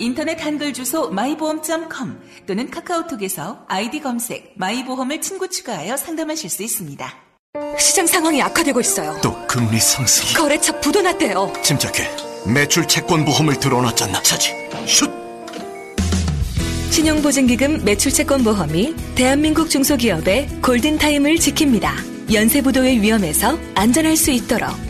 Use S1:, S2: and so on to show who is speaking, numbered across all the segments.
S1: 인터넷 한글 주소 마이보험.com 또는 카카오톡에서 아이디 검색 마이보험을 친구 추가하여 상담하실 수 있습니다.
S2: 시장 상황이 악화되고 있어요.
S3: 또 금리 상승.
S2: 거래처 부도 났대요.
S3: 침착해. 매출 채권 보험을 들어놨잖아. 사지. 슛.
S4: 신용보증기금 매출채권보험이 대한민국 중소기업의 골든타임을 지킵니다. 연쇄부도의 위험에서 안전할 수 있도록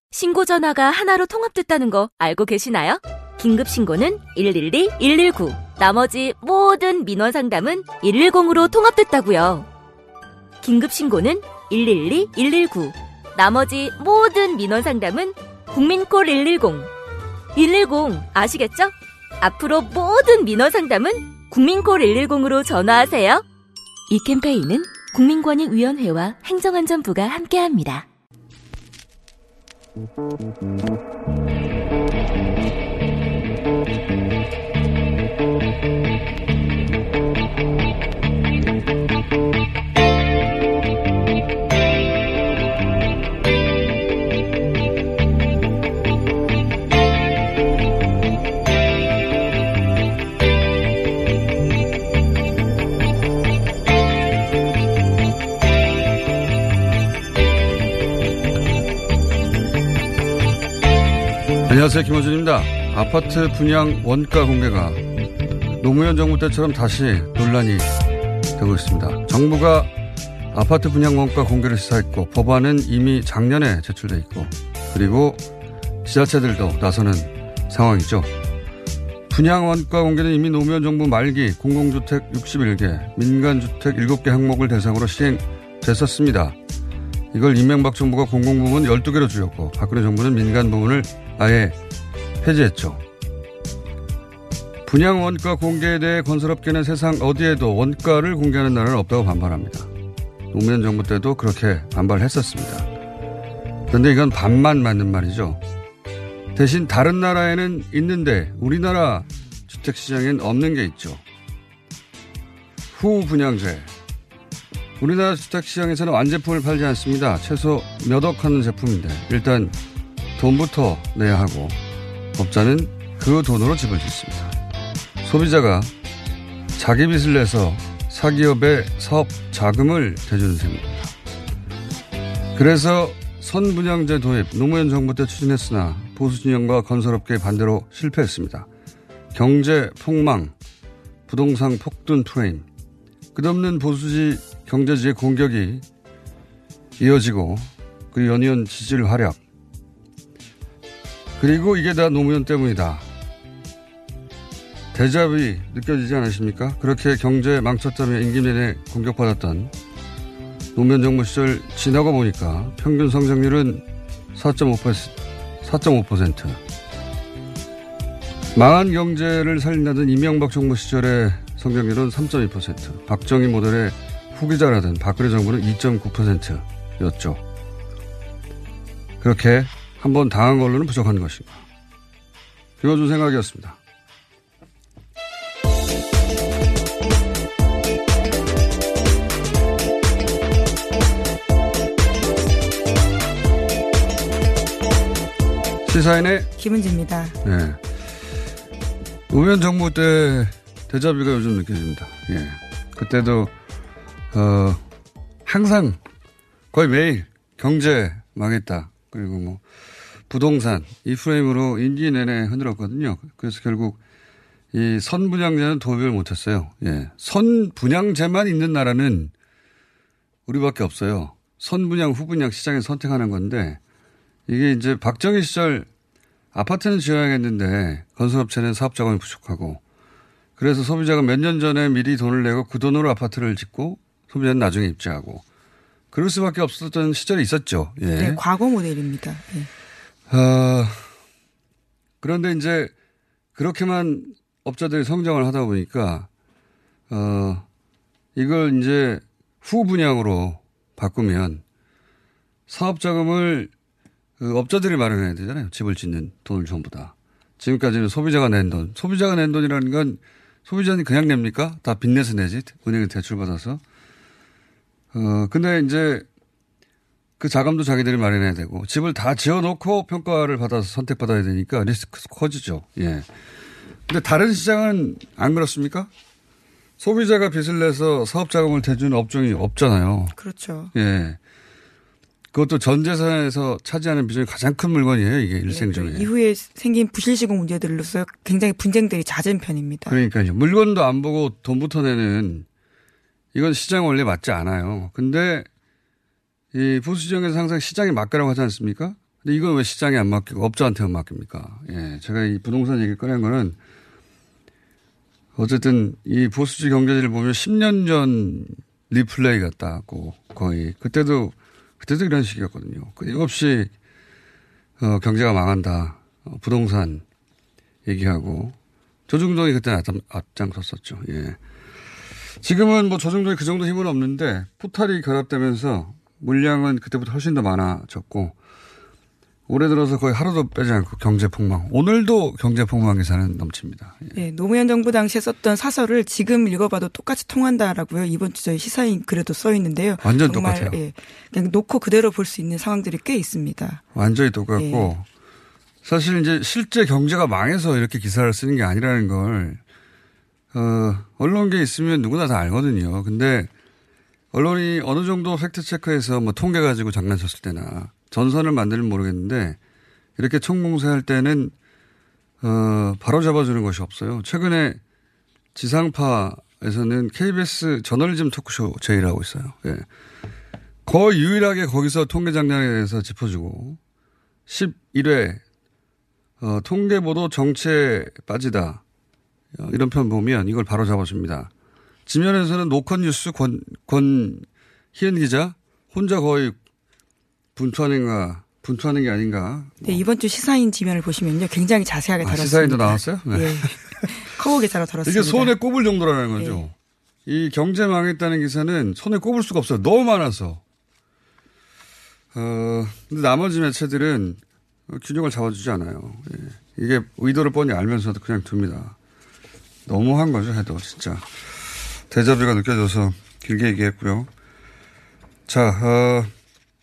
S4: 신고 전화가 하나로 통합됐다는 거 알고 계시나요? 긴급 신고는 112, 119. 나머지 모든 민원 상담은 110으로 통합됐다고요. 긴급 신고는 112, 119. 나머지 모든 민원 상담은 국민콜 110. 110 아시겠죠? 앞으로 모든 민원 상담은 국민콜 110으로 전화하세요. 이 캠페인은 국민권익위원회와 행정안전부가 함께합니다.
S5: Música 안녕하세요. 김호준입니다. 아파트 분양 원가 공개가 노무현 정부 때처럼 다시 논란이 되고 있습니다. 정부가 아파트 분양 원가 공개를 시사했고 법안은 이미 작년에 제출돼 있고 그리고 지자체들도 나서는 상황이죠. 분양 원가 공개는 이미 노무현 정부 말기 공공주택 61개, 민간주택 7개 항목을 대상으로 시행됐었습니다. 이걸 이명박 정부가 공공부문 12개로 줄였고 박근혜 정부는 민간 부문을 아예 폐지했죠. 분양 원가 공개에 대해 건설업계는 세상 어디에도 원가를 공개하는 나라는 없다고 반발합니다. 노무현 정부 때도 그렇게 반발했었습니다. 그런데 이건 반만 맞는 말이죠. 대신 다른 나라에는 있는데 우리나라 주택시장엔 없는 게 있죠. 후분양제. 우리나라 주택시장에서는 완제품을 팔지 않습니다. 최소 몇 억 하는 제품인데 일단 돈부터 내야 하고 법자는 그 돈으로 집을 짓습니다. 소비자가 자기 빚을 내서 사기업의 사업 자금을 대주는 셈입니다. 그래서 선분양제 도입 노무현 정부 때 추진했으나 보수 진영과 건설업계의 반대로 실패했습니다. 경제 폭망, 부동산 폭등 프레임, 끝없는 보수지 경제지의 공격이 이어지고 그 연이은 지지율 하락, 그리고 이게 다 노무현 때문이다. 대잡이 느껴지지 않으십니까? 그렇게 경제 망쳤다며 임기 내내 공격받았던 노무현 정부 시절 지나고 보니까 평균 성장률은 4.5%, 4.5%. 망한 경제를 살린다던 이명박 정부 시절의 성장률은 3.2%. 박정희 모델의 후기자라던 박근혜 정부는 2.9%였죠. 그렇게 한 번 당한 걸로는 부족한 것인가. 김어준 생각이었습니다. 시사인의
S6: 김은지입니다.
S5: 네. 노무현 정부 때 대자비가 요즘 느껴집니다. 예. 그때도 어 항상 거의 매일 경제 망했다. 그리고 뭐 부동산 이 프레임으로 인기 내내 흔들었거든요. 그래서 결국 이 선분양제는 도입을 못했어요. 예. 선분양제만 있는 나라는 우리밖에 없어요. 선분양, 후분양 시장에 선택하는 건데 이게 이제 박정희 시절 아파트는 지어야겠는데 건설업체는 사업 자금이 부족하고 그래서 소비자가 몇 년 전에 미리 돈을 내고 그 돈으로 아파트를 짓고 소비자는 나중에 입주하고 그럴 수밖에 없었던 시절이 있었죠. 예.
S6: 네, 과거 모델입니다. 예.
S5: 어, 그런데 이제 그렇게만 업자들이 성장을 하다 보니까 어, 이걸 이제 후 분양으로 바꾸면 사업 자금을 그 업자들이 마련해야 되잖아요. 집을 짓는 돈을 전부 다. 지금까지는 소비자가 낸 돈. 소비자가 낸 돈이라는 건 소비자는 그냥 냅니까? 다 빚내서 내지. 은행에 대출받아서. 어, 근데 이제 그 자금도 자기들이 마련해야 되고 집을 다 지어놓고 평가를 받아서 선택받아야 되니까 리스크 커지죠. 예. 근데 다른 시장은 안 그렇습니까? 소비자가 빚을 내서 사업 자금을 대주는 업종이 없잖아요.
S6: 그렇죠.
S5: 예. 그것도 전 재산에서 차지하는 비중이 가장 큰 물건이에요. 이게 일생 중에.
S6: 네, 이후에 생긴 부실시공 문제들로서 굉장히 분쟁들이 잦은 편입니다.
S5: 그러니까요. 물건도 안 보고 돈부터 내는 이건 시장 원리 맞지 않아요. 근데 이 보수정에서 항상 시장에 맡기라고 하지 않습니까? 근데 이건 왜 시장에 안 맡기고 업자한테만 맡깁니까? 예. 제가 이 부동산 얘기 꺼낸 거는 어쨌든 이 보수지 경제지를 보면 10년 전 리플레이 같다고 거의 그때도 그때도 이런 식이었거든요. 끊임없이 어, 경제가 망한다. 어, 부동산 얘기하고 조중동이 그때 앞장, 앞장섰었죠. 예. 지금은 뭐 조중동이 그 정도 힘은 없는데 포탈이 결합되면서 물량은 그때부터 훨씬 더 많아졌고 올해 들어서 거의 하루도 빼지 않고 경제 폭망. 오늘도 경제 폭망 기사는 넘칩니다.
S6: 예. 네, 노무현 정부 당시에 썼던 사설을 지금 읽어봐도 똑같이 통한다라고요. 이번 주 저희 시사인 글에도 써 있는데요.
S5: 완전
S6: 정말,
S5: 똑같아요.
S6: 예, 그냥 놓고 그대로 볼 수 있는 상황들이 꽤 있습니다.
S5: 완전히 똑같고
S6: 예.
S5: 사실 이제 실제 경제가 망해서 이렇게 기사를 쓰는 게 아니라는 걸 어, 언론계 있으면 누구나 다 알거든요. 근데 언론이 어느 정도 팩트 체크해서 뭐 통계 가지고 장난쳤을 때나 전선을 만들면 모르겠는데 이렇게 총공세할 때는 어, 바로 잡아주는 것이 없어요. 최근에 지상파에서는 KBS 저널리즘 토크쇼 제의를 하고 있어요. 예. 거의 유일하게 거기서 통계 장난에 대해서 짚어주고 11회 어, 통계보도 정치에 빠지다 어, 이런 편 보면 이걸 바로 잡아줍니다. 지면에서는 노컷 뉴스 권, 권희연 기자 혼자 거의 분투하는가 분투하는 게 아닌가.
S6: 네, 이번 주 시사인 지면을 보시면요. 굉장히 자세하게
S5: 아,
S6: 다뤘습니다.
S5: 시사인도 나왔어요? 네.
S6: 예. 커버 기사로 다뤘습니다.
S5: 이게 손에 꼽을 정도라는 거죠. 이 경제 망했다는 기사는 손에 꼽을 수가 없어요. 너무 많아서. 어, 근데 나머지 매체들은 균형을 잡아주지 않아요. 예. 이게 의도를 뻔히 알면서도 그냥 둡니다. 너무한 거죠, 해도 진짜. 대자비가 느껴져서 길게 얘기했고요. 자, 어,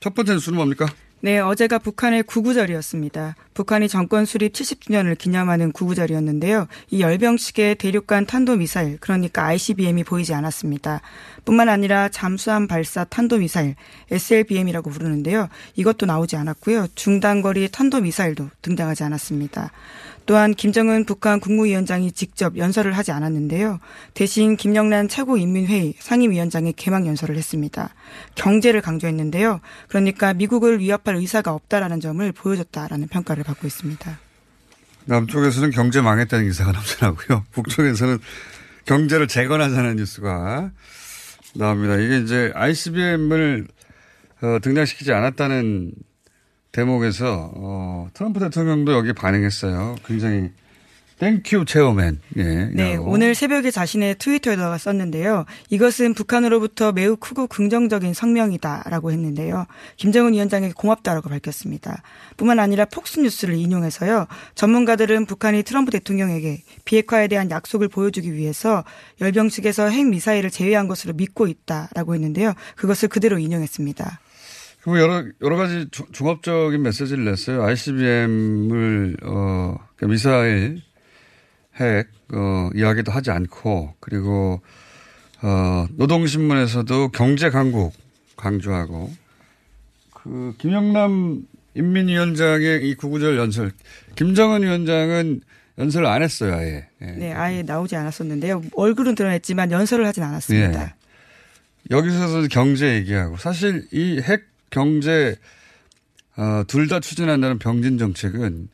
S5: 첫 번째 뉴스는 뭡니까?
S6: 네, 어제가 북한의 구구절이었습니다. 북한이 정권 수립 70주년을 기념하는 구구절이었는데요. 이 열병식에 대륙간 탄도미사일, 그러니까 ICBM이 보이지 않았습니다. 뿐만 아니라 잠수함 발사 탄도미사일, SLBM이라고 부르는데요. 이것도 나오지 않았고요. 중단거리 탄도미사일도 등장하지 않았습니다. 또한 김정은 북한 국무위원장이 직접 연설을 하지 않았는데요. 대신 김영란 최고인민회의 상임위원장이 개막 연설을 했습니다. 경제를 강조했는데요. 그러니까 미국을 위협할 의사가 없다라는 점을 보여줬다라는 평가를 받고 있습니다.
S5: 남쪽에서는 경제 망했다는 기사가 넘쳐나고요. 북쪽에서는 경제를 재건하자는 뉴스가 나옵니다. 이게 이제 ICBM을 어, 등장시키지 않았다는 대목에서 어, 트럼프 대통령도 여기 반응했어요. 굉장히 Thank you chairman. 예.
S6: 네,
S5: 라고.
S6: 오늘 새벽에 자신의 트위터에다가 썼는데요. 이것은 북한으로부터 매우 크고 긍정적인 성명이다라고 했는데요. 김정은 위원장에게 고맙다라고 밝혔습니다. 뿐만 아니라 폭스뉴스를 인용해서요. 전문가들은 북한이 트럼프 대통령에게 비핵화에 대한 약속을 보여주기 위해서 열병식에서 핵 미사일을 제외한 것으로 믿고 있다라고 했는데요. 그것을 그대로 인용했습니다.
S5: 그 여러 여러 가지 주, 종합적인 메시지를 냈어요. ICBM을 어 그러니까 미사일 핵 어, 이야기도 하지 않고 그리고 어, 노동신문에서도 경제 강국 강조하고 그 김영남 인민위원장의 이 구구절 연설 김정은 위원장은 연설을 안 했어요 아예.
S6: 예. 네 아예 나오지 않았었는데요. 얼굴은 드러냈지만 연설을 하진 않았습니다. 예.
S5: 여기서도 경제 얘기하고 사실 이 핵 경제 어, 둘 다 추진한다는 병진 정책은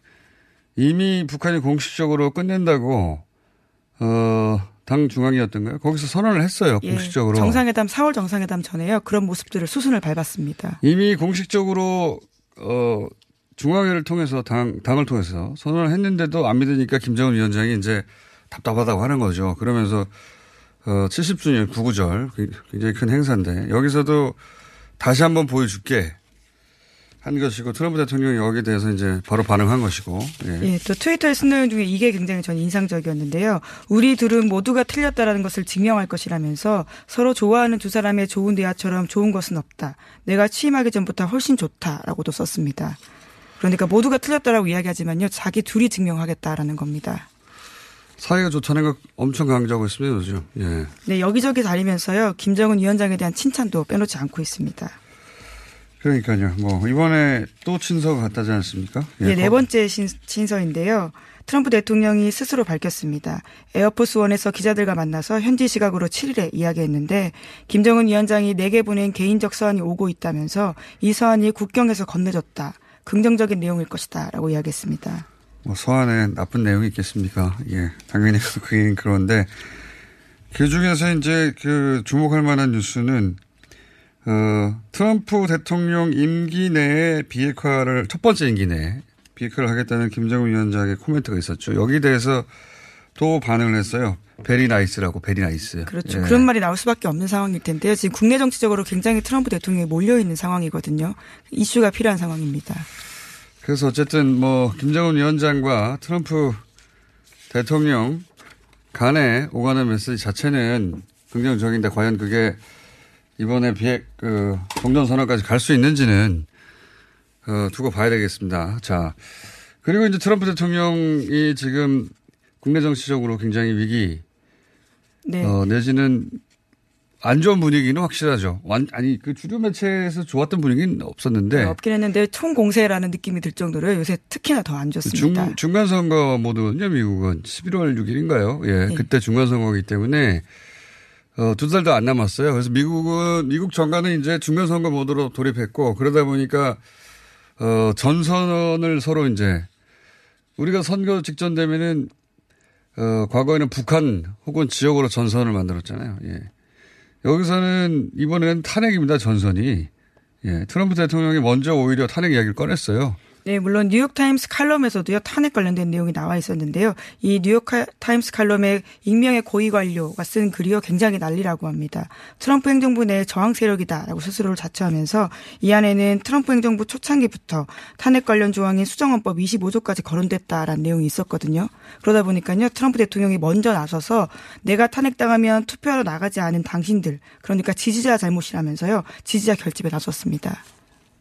S5: 이미 북한이 공식적으로 끝낸다고 어, 당 중앙이었던가요? 거기서 선언을 했어요. 예, 공식적으로.
S6: 정상회담 4월 정상회담 전에요. 그런 모습들을 수순을 밟았습니다.
S5: 이미 공식적으로 어 중앙회를 통해서 당 당을 통해서 선언을 했는데도 안 믿으니까 김정은 위원장이 이제 답답하다고 하는 거죠. 그러면서 어 70주년 구구절 굉장히 큰 행사인데 여기서도 다시 한번 보여줄게. 한 것이고 트럼프 대통령이 여기에 대해서 이제 바로 반응한 것이고.
S6: 예. 예. 또 트위터에 쓴 내용 중에 이게 굉장히 전 인상적이었는데요. 우리 둘은 모두가 틀렸다라는 것을 증명할 것이라면서 서로 좋아하는 두 사람의 좋은 대화처럼 좋은 것은 없다. 내가 취임하기 전부터 훨씬 좋다라고도 썼습니다. 그러니까 모두가 틀렸다라고 이야기하지만요. 자기 둘이 증명하겠다라는 겁니다.
S5: 사이가 좋다는 거 엄청 강조하고 있습니다, 요즘. 예.
S6: 네, 여기저기 다니면서요. 김정은 위원장에 대한 칭찬도 빼놓지 않고 있습니다.
S5: 그러니까요. 뭐 이번에 또 친서가 갔다지 않습니까?
S6: 예, 네, 네 번째 신, 친서인데요. 트럼프 대통령이 스스로 밝혔습니다. 에어포스 원에서 기자들과 만나서 현지 시각으로 7일에 이야기했는데 김정은 위원장이 내게 보낸 개인적 서한이 오고 있다면서 이 서한이 국경에서 건네졌다. 긍정적인 내용일 것이다. 라고 이야기했습니다.
S5: 뭐 서한에 나쁜 내용이 있겠습니까? 예. 당연히 그게 그런데 그 중에서 이제 그 주목할 만한 뉴스는 어, 트럼프 대통령 임기 내에 비핵화를 첫 번째 임기 내에 비핵화를 하겠다는 김정은 위원장의 코멘트가 있었죠. 여기 대해서 또 반응을 했어요. Very nice라고 very nice.
S6: 그렇죠. 예. 그런 말이 나올 수밖에 없는 상황일 텐데요. 지금 국내 정치적으로 굉장히 트럼프 대통령이 몰려 있는 상황이거든요. 이슈가 필요한 상황입니다.
S5: 그래서 어쨌든 뭐 김정은 위원장과 트럼프 대통령 간에 오가는 메시지 자체는 긍정적인데 과연 그게 이번에 비핵 그 종전 선언까지 갈 수 있는지는 어, 두고 봐야 되겠습니다. 자 그리고 이제 트럼프 대통령이 지금 국내 정치적으로 굉장히 위기 네. 어, 내지는 안 좋은 분위기는 확실하죠. 완, 아니 그 주류 매체에서 좋았던 분위기는 없었는데 네,
S6: 없긴 했는데 총 공세라는 느낌이 들 정도로 요새 특히나 더 안 좋습니다.
S5: 중, 중간 선거 모드는요 미국은 11월 6일인가요? 예, 네. 그때 중간 선거이기 때문에 어, 두 달도 안 남았어요. 그래서 미국은, 미국 정가는 이제 중간 선거 모드로 돌입했고, 그러다 보니까, 어, 전선을 서로 이제, 우리가 선거 직전 되면은, 어, 과거에는 북한 혹은 지역으로 전선을 만들었잖아요. 예. 여기서는 이번에는 탄핵입니다, 전선이. 예. 트럼프 대통령이 먼저 오히려 탄핵 이야기를 꺼냈어요.
S6: 네, 물론 뉴욕타임스 칼럼에서도요, 탄핵 관련된 내용이 나와 있었는데요. 이 뉴욕타임스 칼럼에 익명의 고위 관료가 쓴 글이요, 굉장히 난리라고 합니다. 트럼프 행정부 내 저항 세력이다라고 스스로를 자처하면서 이 안에는 트럼프 행정부 초창기부터 탄핵 관련 조항인 수정헌법 25조까지 거론됐다라는 내용이 있었거든요. 그러다 보니까요, 트럼프 대통령이 먼저 나서서 내가 탄핵당하면 투표하러 나가지 않은 당신들, 그러니까 지지자 잘못이라면서요, 지지자 결집에 나섰습니다.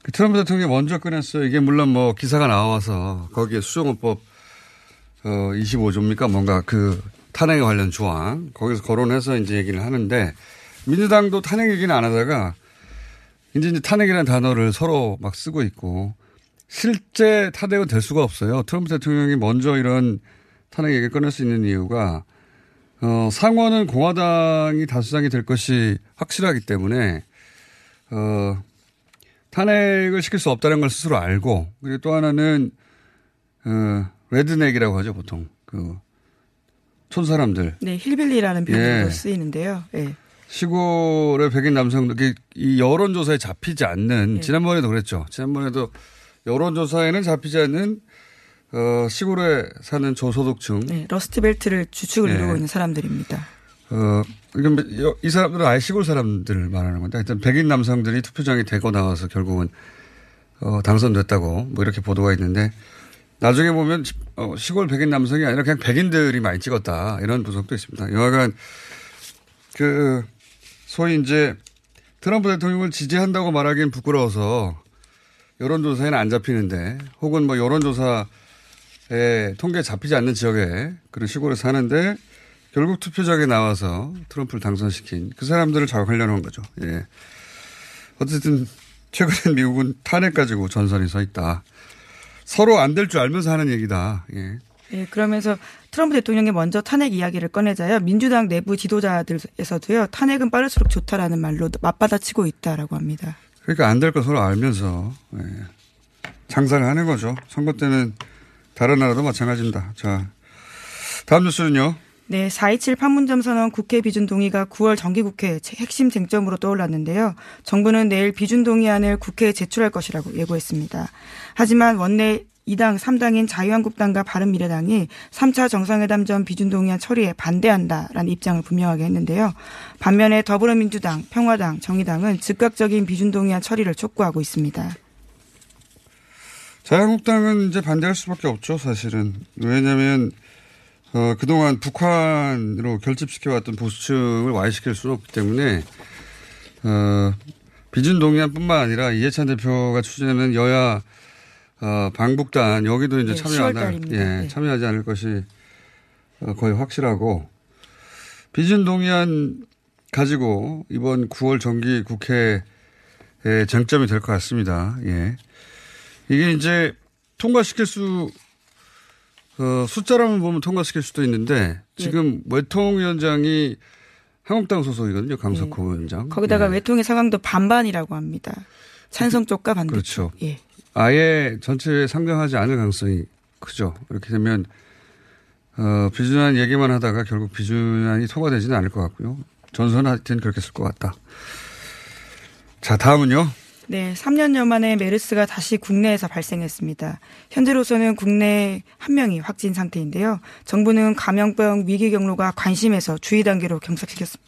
S5: 그 트럼프 대통령이 먼저 꺼냈어요. 이게 물론 뭐 기사가 나와서 거기에 수정헌법 어 25조입니까? 뭔가 그 탄핵에 관련 조항 거기서 거론해서 이제 얘기를 하는데 민주당도 탄핵 얘기는 안 하다가 이제, 이제 탄핵이라는 단어를 서로 막 쓰고 있고 실제 탄핵은 될 수가 없어요. 트럼프 대통령이 먼저 이런 탄핵 얘기를 꺼낼 수 있는 이유가 어, 상원은 공화당이 다수당이 될 것이 확실하기 때문에 어, 탄핵을 시킬 수 없다는 걸 스스로 알고 그리고 또 하나는 어, redneck이라고 하죠 보통 그 촌사람들.
S6: 네, hillbilly라는 표현으로 예. 쓰이는데요. 예.
S5: 시골의 백인 남성들 이 여론조사에 잡히지 않는 예. 지난번에도 그랬죠. 지난번에도 여론조사에는 잡히지 않는 어, 시골에 사는 저소득층.
S6: 네, 러스트벨트를 주축을 네. 이루고 있는 사람들입니다.
S5: 어, 이건 이 사람들은 아예 시골 사람들을 말하는 건데 하여튼 백인 남성들이 투표장에 대거 나와서 결국은 어, 당선됐다고 뭐 이렇게 보도가 있는데 나중에 보면 어, 시골 백인 남성이 아니라 그냥 백인들이 많이 찍었다 이런 분석도 있습니다. 여하간 그 소위 이제 트럼프 대통령을 지지한다고 말하기는 부끄러워서 여론조사에는 안 잡히는데 혹은 뭐 여론조사에 통계 잡히지 않는 지역에 그런 시골에 사는데 결국 투표장에 나와서 트럼프를 당선시킨 그 사람들을 자극하려는 거죠. 예. 어쨌든 최근에 미국은 탄핵 가지고 전선이 서 있다. 서로 안 될 줄 알면서 하는 얘기다. 예.
S6: 예, 그러면서 트럼프 대통령이 먼저 탄핵 이야기를 꺼내자요. 민주당 내부 지도자들에서도요. 탄핵은 빠를수록 좋다라는 말로 맞받아치고 있다라고 합니다.
S5: 그러니까 안 될 거 서로 알면서 예. 장사를 하는 거죠. 선거 때는 다른 나라도 마찬가지입니다. 자, 다음 뉴스는요.
S6: 네, 4.27 판문점 선언 국회 비준 동의가 9월 정기국회 핵심 쟁점으로 떠올랐는데요. 정부는 내일 비준 동의안을 국회에 제출할 것이라고 예고했습니다. 하지만 원내 2당 3당인 자유한국당과 바른미래당이 3차 정상회담 전 비준 동의안 처리에 반대한다라는 입장을 분명하게 했는데요. 반면에 더불어민주당, 평화당, 정의당은 즉각적인 비준 동의안 처리를 촉구하고 있습니다.
S5: 자유한국당은 이제 반대할 수밖에 없죠, 사실은. 왜냐하면 어, 그동안 북한으로 결집시켜왔던 보수층을 와해시킬 수는 없기 때문에 어, 비준 동의안뿐만 아니라 이해찬 대표가 추진하는 여야 어, 방북단 여기도 이제
S6: 네,
S5: 참여하지, 예,
S6: 네.
S5: 참여하지 않을 것이 어, 거의 확실하고 비준 동의안 가지고 이번 9월 정기 국회의 쟁점이 될 것 같습니다. 예. 이게 이제 통과시킬 수, 어, 숫자로만 보면 통과시킬 수도 있는데 지금
S6: 예.
S5: 외통위원장이 한국당 소속이거든요. 강석호 위원장.
S6: 거기다가
S5: 예.
S6: 외통의 상황도 반반이라고 합니다. 찬성 쪽과 반대
S5: 그렇죠.
S6: 쪽. 예.
S5: 아예 전체에 상정하지 않을 가능성이 크죠. 이렇게 되면 어, 비준안 얘기만 하다가 결국 비준안이 통과되지는 않을 것 같고요. 전선 하여튼 그렇게 쓸 것 같다. 자, 다음은요.
S6: 네, 3년여 만에 메르스가 다시 국내에서 발생했습니다. 현재로서는 국내 한 명이 확진 상태인데요. 정부는 감염병 위기 경로가 관심에서 주의 단계로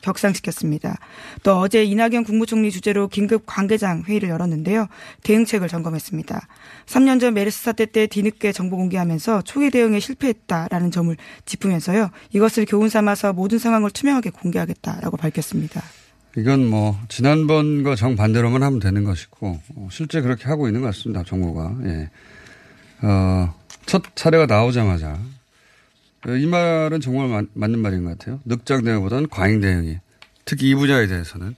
S6: 격상시켰습니다. 또 어제 이낙연 국무총리 주재로 긴급 관계장 회의를 열었는데요. 대응책을 점검했습니다. 3년 전 메르스 사태 때 뒤늦게 정보 공개하면서 초기 대응에 실패했다라는 점을 짚으면서요. 이것을 교훈 삼아서 모든 상황을 투명하게 공개하겠다라고 밝혔습니다.
S5: 이건 뭐 지난번과 정반대로만 하면 되는 것이고 어, 실제 그렇게 하고 있는 것 같습니다. 정부가. 예. 어, 첫 사례가 나오자마자 어, 이 말은 정말 맞, 맞는 말인 것 같아요. 늑장 대응보다는 과잉 대응이 특히 이 분야에 대해서는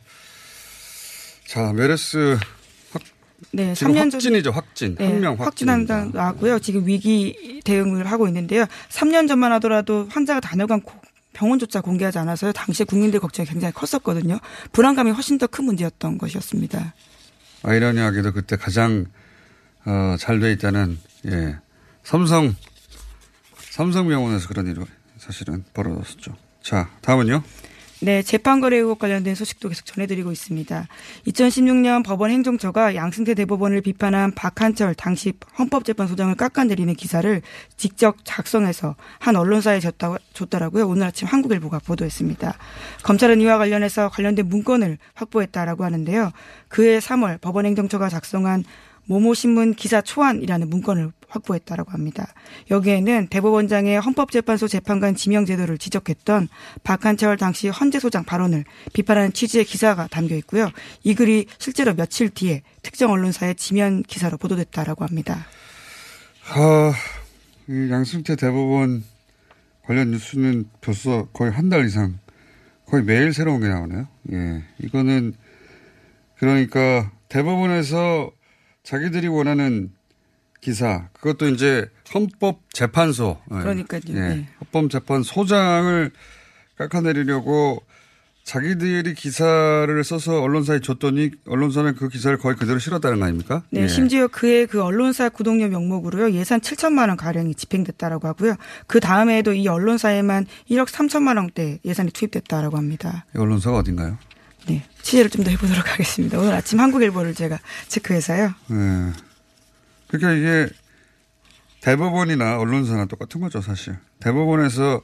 S5: 자 메르스 확,
S6: 네,
S5: 지금
S6: 3년 전
S5: 확진이죠 확진
S6: 네,
S5: 한명
S6: 확진한
S5: 확진입니다.
S6: 장 나왔고요. 지금 위기 대응을 하고 있는데요. 3년 전만 하더라도 환자가 다녀간 고- 병원조차 공개하지 않아서요. 당시에 국민들 걱정이 굉장히 컸었거든요. 불안감이 훨씬 더 큰 문제였던 것이었습니다.
S5: 아이러니하게도 그때 가장 어, 잘 돼 있다는 예 삼성 삼성병원에서 그런 일이 사실은 벌어졌었죠. 자 다음은요.
S6: 네, 재판거래 의혹 관련된 소식도 계속 전해드리고 있습니다. 2016년 법원 행정처가 양승태 대법원을 비판한 박한철 당시 헌법재판소장을 깎아내리는 기사를 직접 작성해서 한 언론사에 줬다, 줬다라고요. 오늘 아침 한국일보가 보도했습니다. 검찰은 이와 관련해서 관련된 문건을 확보했다라고 하는데요. 그해 3월 법원 행정처가 작성한 모모 신문 기사 초안이라는 문건을 확보했다라고 합니다. 여기에는 대법원장의 헌법재판소 재판관 지명 제도를 지적했던 박한철 당시 헌재소장 발언을 비판하는 취지의 기사가 담겨 있고요. 이 글이 실제로 며칠 뒤에 특정 언론사의 지면 기사로 보도됐다라고 합니다.
S5: 아, 이 양승태 대법원 관련 뉴스는 벌써 거의 한 달 이상 거의 매일 새로운 게 나오네요. 예. 이거는 그러니까 대법원에서 자기들이 원하는 기사 그것도 이제 헌법재판소 예.
S6: 그러니까요.
S5: 예.
S6: 네.
S5: 헌법재판소장을 깎아내리려고 자기들이 기사를 써서 언론사에 줬더니 언론사는 그 기사를 거의 그대로 실었다는 거 아닙니까?
S6: 네,
S5: 예.
S6: 심지어 그의 그 언론사 구독료 명목으로요 예산 7천만 원 가량이 집행됐다라고 하고요. 그 다음에도 이 언론사에만 1억 3천만 원대 예산이 투입됐다라고 합니다.
S5: 이 언론사가 어딘가요?
S6: 네, 취재를 좀 더 해보도록 하겠습니다. 오늘 아침 한국일보를 제가 체크해서요.
S5: 네. 그러니까 이게 대법원이나 언론사나 똑같은 거죠, 사실. 대법원에서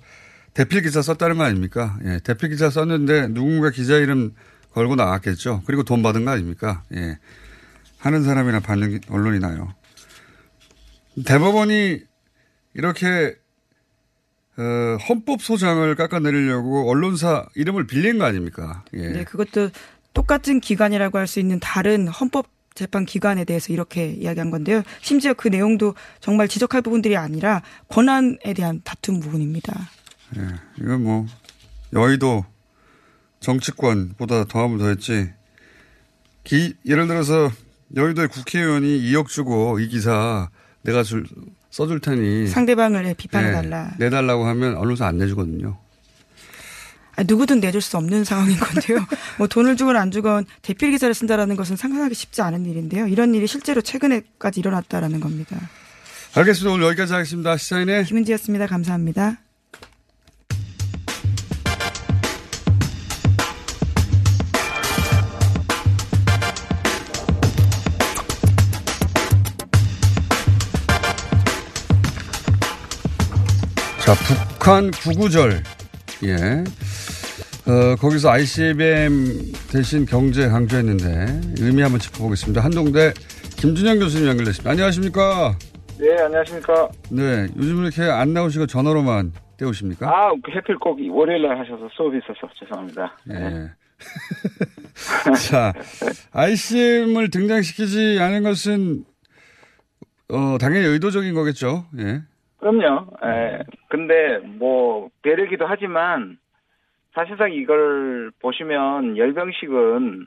S5: 대필 기사 썼다는 거 아닙니까? 예, 대필 기사 썼는데 누군가 기자 이름 걸고 나왔겠죠. 그리고 돈 받은 거 아닙니까? 예. 하는 사람이나 받는 언론이 나요. 대법원이 이렇게 어, 헌법 소장을 깎아내리려고 언론사 이름을 빌린 거 아닙니까? 예.
S6: 네, 그것도 똑같은 기관이라고 할 수 있는 다른 헌법 재판 기관에 대해서 이렇게 이야기한 건데요. 심지어 그 내용도 정말 지적할 부분들이 아니라 권한에 대한 다툼 부분입니다.
S5: 예, 이건 뭐 여의도 정치권보다 더하면 더했지. 기, 예를 들어서 여의도의 국회의원이 2억 주고 이 기사 내가 줄, 써줄 테니
S6: 상대방을 비판해달라.
S5: 네, 내달라고 하면 언론사 안 내주거든요.
S6: 아, 누구든 내줄 수 없는 상황인 건데요. 뭐 돈을 주건 안 주건 대필 기사를 쓴다라는 것은 상상하기 쉽지 않은 일인데요. 이런 일이 실제로 최근에까지 일어났다라는 겁니다.
S5: 알겠습니다. 오늘 여기까지 하겠습니다. 시사인의
S6: 김은지였습니다. 감사합니다.
S5: 자, 북한 구구절. 예. 어, 거기서 ICBM 대신 경제 강조했는데 의미 한번 짚어보겠습니다. 한동대 김준영 교수님 연결됐습니다. 안녕하십니까?
S7: 네, 안녕하십니까?
S5: 네, 요즘 이렇게 안 나오시고 전화로만 때우십니까?
S7: 아, 그 해필 꼭 월요일 날 하셔서 수업이 있어서 죄송합니다.
S5: 예.
S7: 네.
S5: 자, ICM을 등장시키지 않은 것은 어, 당연히 의도적인 거겠죠. 예.
S7: 그럼요. 예. 근데 뭐 배려기도 하지만 사실상 이걸 보시면 열병식은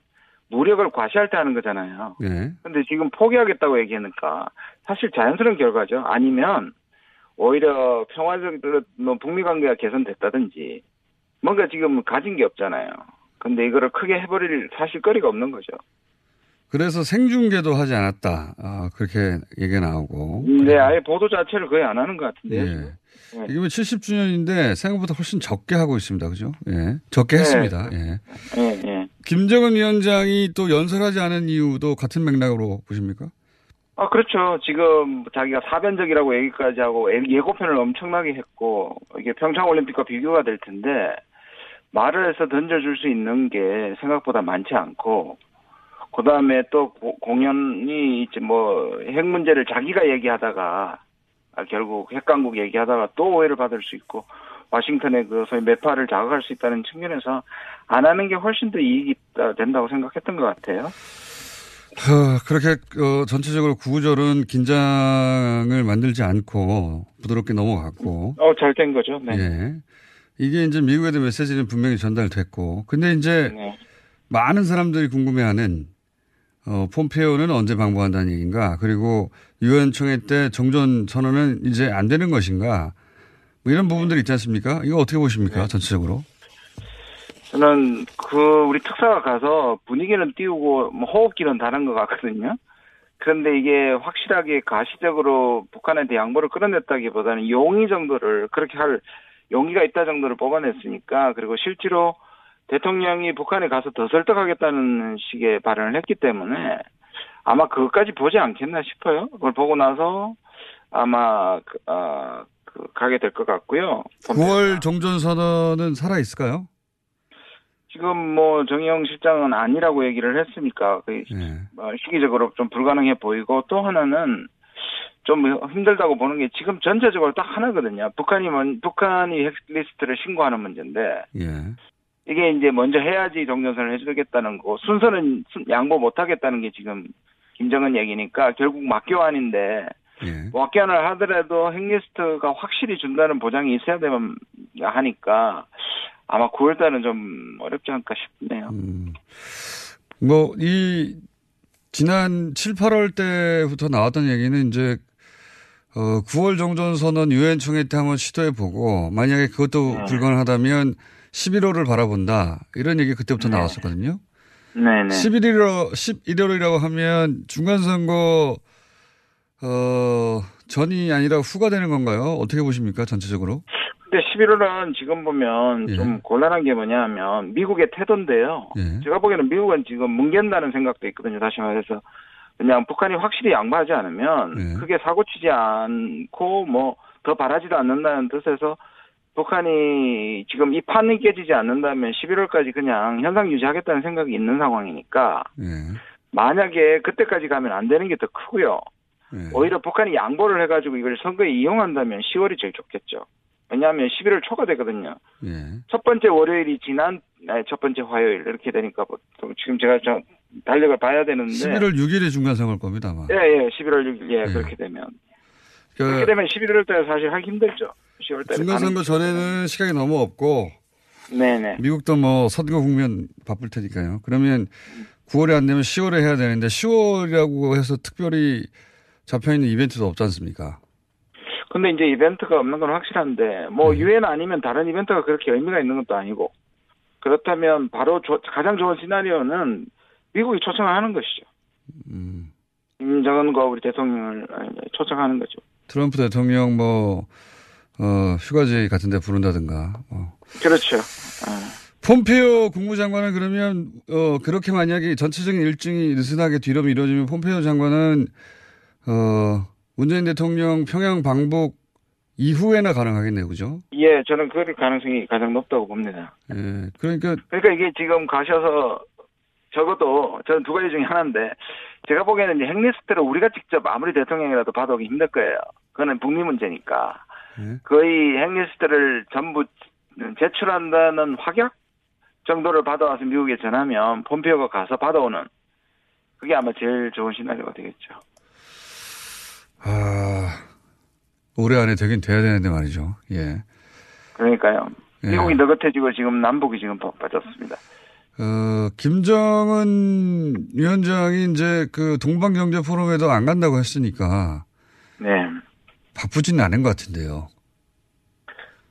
S7: 무력을 과시할 때 하는 거잖아요.
S5: 예.
S7: 근데 지금 포기하겠다고 얘기하니까 사실 자연스러운 결과죠. 아니면 오히려 평화적 뭐 북미 관계가 개선됐다든지 뭔가 지금 가진 게 없잖아요. 근데 이거를 크게 해버릴 사실 거리가 없는 거죠.
S5: 그래서 생중계도 하지 않았다. 아, 그렇게 얘기가 나오고.
S7: 네, 아예 보도 자체를 거의 안 하는 것 같은데요.
S5: 예.
S7: 네.
S5: 이게 뭐 70주년인데 생각보다 훨씬 적게 하고 있습니다. 그죠? 예. 적게
S7: 네.
S5: 했습니다. 예.
S7: 예, 예.
S5: 김정은 위원장이 또 연설하지 않은 이유도 같은 맥락으로 보십니까?
S7: 아, 그렇죠. 지금 자기가 사변적이라고 얘기까지 하고 예- 예고편을 엄청나게 했고, 이게 평창올림픽과 비교가 될 텐데, 말을 해서 던져줄 수 있는 게 생각보다 많지 않고, 그 다음에 또 고- 공연이 이제 뭐, 핵 문제를 자기가 얘기하다가, 아, 결국 핵강국 얘기하다가 또 오해를 받을 수 있고, 와싱턴의 그 소위 매파를 자극할 수 있다는 측면에서 안 하는 게 훨씬 더 이익이 된다고 생각했던 것 같아요.
S5: 어, 그렇게 어, 전체적으로 구구절은 긴장을 만들지 않고 부드럽게 넘어갔고.
S7: 어, 잘 된 거죠. 네.
S5: 예. 이게 이제 미국에 대한 메시지는 분명히 전달됐고. 근데 이제
S7: 네.
S5: 많은 사람들이 궁금해하는 어, 폼페오는 언제 방북한다는 얘기인가? 그리고 유엔 총회 때 정전 선언은 이제 안 되는 것인가? 뭐 이런 부분들이 있지 않습니까? 이거 어떻게 보십니까?
S7: 네.
S5: 전체적으로.
S7: 저는 그 우리 특사가 가서 분위기는 띄우고 뭐 호흡기는 다른 것 같거든요. 그런데 이게 확실하게 가시적으로 북한한테 양보를 끌어냈다기보다는 용의 정도를 그렇게 할 용의가 있다 정도를 뽑아냈으니까 그리고 실제로 대통령이 북한에 가서 더 설득하겠다는 식의 발언을 했기 때문에 아마 그것까지 보지 않겠나 싶어요. 그걸 보고 나서 아마 그, 아, 그 가게 될 것 같고요.
S5: 9월 정전 선언은 살아 있을까요?
S7: 지금 뭐 정의용 실장은 아니라고 얘기를 했으니까 그
S5: 예.
S7: 어, 시기적으로 좀 불가능해 보이고 또 하나는 좀 힘들다고 보는 게 지금 전체적으로 딱 하나거든요. 북한이 먼 북한이 핵 리스트를 신고하는 문제인데
S5: 예.
S7: 이게 이제 먼저 해야지 종전선언을 해주겠다는 거 순서는 순- 양보 못 하겠다는 게 지금 김정은 얘기니까 결국 맞교환인데
S5: 예.
S7: 맞교환을 하더라도 핵 리스트가 확실히 준다는 보장이 있어야 되면 하니까 아마 9월달은 좀 어렵지 않을까 싶네요.
S5: 음. 뭐, 이, 지난 7, 8월 때부터 나왔던 얘기는 이제, 어, 9월 정전선언 유엔 총회 때 한번 시도해 보고, 만약에 그것도
S7: 네.
S5: 불가능하다면 11월을 바라본다. 이런 얘기 그때부터
S7: 네.
S5: 나왔었거든요.
S7: 네네.
S5: 11월, 11월이라고 하면 중간선거, 어, 전이 아니라 후가 되는 건가요? 어떻게 보십니까? 전체적으로?
S7: 근데 11월은 지금 보면
S5: 예.
S7: 좀 곤란한 게 뭐냐면 미국의 태도인데요.
S5: 예.
S7: 제가 보기에는 미국은 지금 뭉갠다는 생각도 있거든요. 다시 말해서 그냥 북한이 확실히 양보하지 않으면
S5: 예.
S7: 크게 사고 치지 않고 뭐 더 바라지도 않는다는 뜻에서 북한이 지금 이 판이 깨지지 않는다면 11월까지 그냥 현상 유지하겠다는 생각이 있는 상황이니까
S5: 예.
S7: 만약에 그때까지 가면 안 되는 게 더 크고요.
S5: 예.
S7: 오히려 북한이 양보를 해가지고 이걸 선거에 이용한다면 10월이 제일 좋겠죠. 왜냐하면 11월 초가 되거든요.
S5: 예.
S7: 첫 번째 월요일이 지난 네, 첫 번째 화요일 이렇게 되니까 보통 지금 제가 저 달력을 봐야 되는데
S5: 11월 6일에 중간선거일 겁니다, 아마.
S7: 예, 예, 11월 6일 예,
S5: 예.
S7: 그렇게 되면
S5: 그
S7: 그렇게 되면 11월 달에 사실 하기 힘들죠. 10월 달에
S5: 중간선거 전에는 시간이 너무 없고
S7: 네네
S5: 미국도 뭐 선거 국면 바쁠 테니까요. 그러면 9월에 안 되면 10월에 해야 되는데 10월이라고 해서 특별히 잡혀 있는 이벤트도 없지 않습니까?
S7: 근데 이제 이벤트가 없는 건 확실한데 뭐
S5: 네.
S7: 유엔 아니면 다른 이벤트가 그렇게 의미가 있는 것도 아니고 그렇다면 바로 조- 가장 좋은 시나리오는 미국이 초청을 하는 것이죠.
S5: 음.
S7: 김정은과 우리 대통령을 초청하는 거죠.
S5: 트럼프 대통령 뭐 어, 휴가지 같은 데 부른다든가. 뭐.
S7: 그렇죠. 어.
S5: 폼페이오 국무장관은 그러면 어, 그렇게 만약에 전체적인 일정이 느슨하게 뒤로 미뤄지면 폼페이오 장관은 어, 문재인 대통령 평양 방북 이후에나 가능하겠네요. 그죠?
S7: 예, 저는 그 가능성이 가장 높다고 봅니다.
S5: 예. 그러니까
S7: 그러니까 이게 지금 가셔서 적어도 저는 두 가지 중에 하나인데 제가 보기에는 핵리스트를 우리가 직접 아무리 대통령이라도 받아오기 힘들 거예요. 그거는 북미 문제니까.
S5: 예.
S7: 거의 핵리스트를 전부 제출한다는 확약 정도를 받아와서 미국에 전하면 폼페이오가 가서 받아오는 그게 아마 제일 좋은 시나리오가 되겠죠.
S5: 아, 올해 안에 되긴 돼야 되는데 말이죠. 예.
S7: 그러니까요.
S5: 예.
S7: 미국이 느긋해지고 지금 남북이 지금 빠- 빠졌습니다.
S5: 어, 김정은 위원장이 이제 그 동방경제 포럼에도 안 간다고 했으니까
S7: 네.
S5: 바쁘지는 않은 것 같은데요.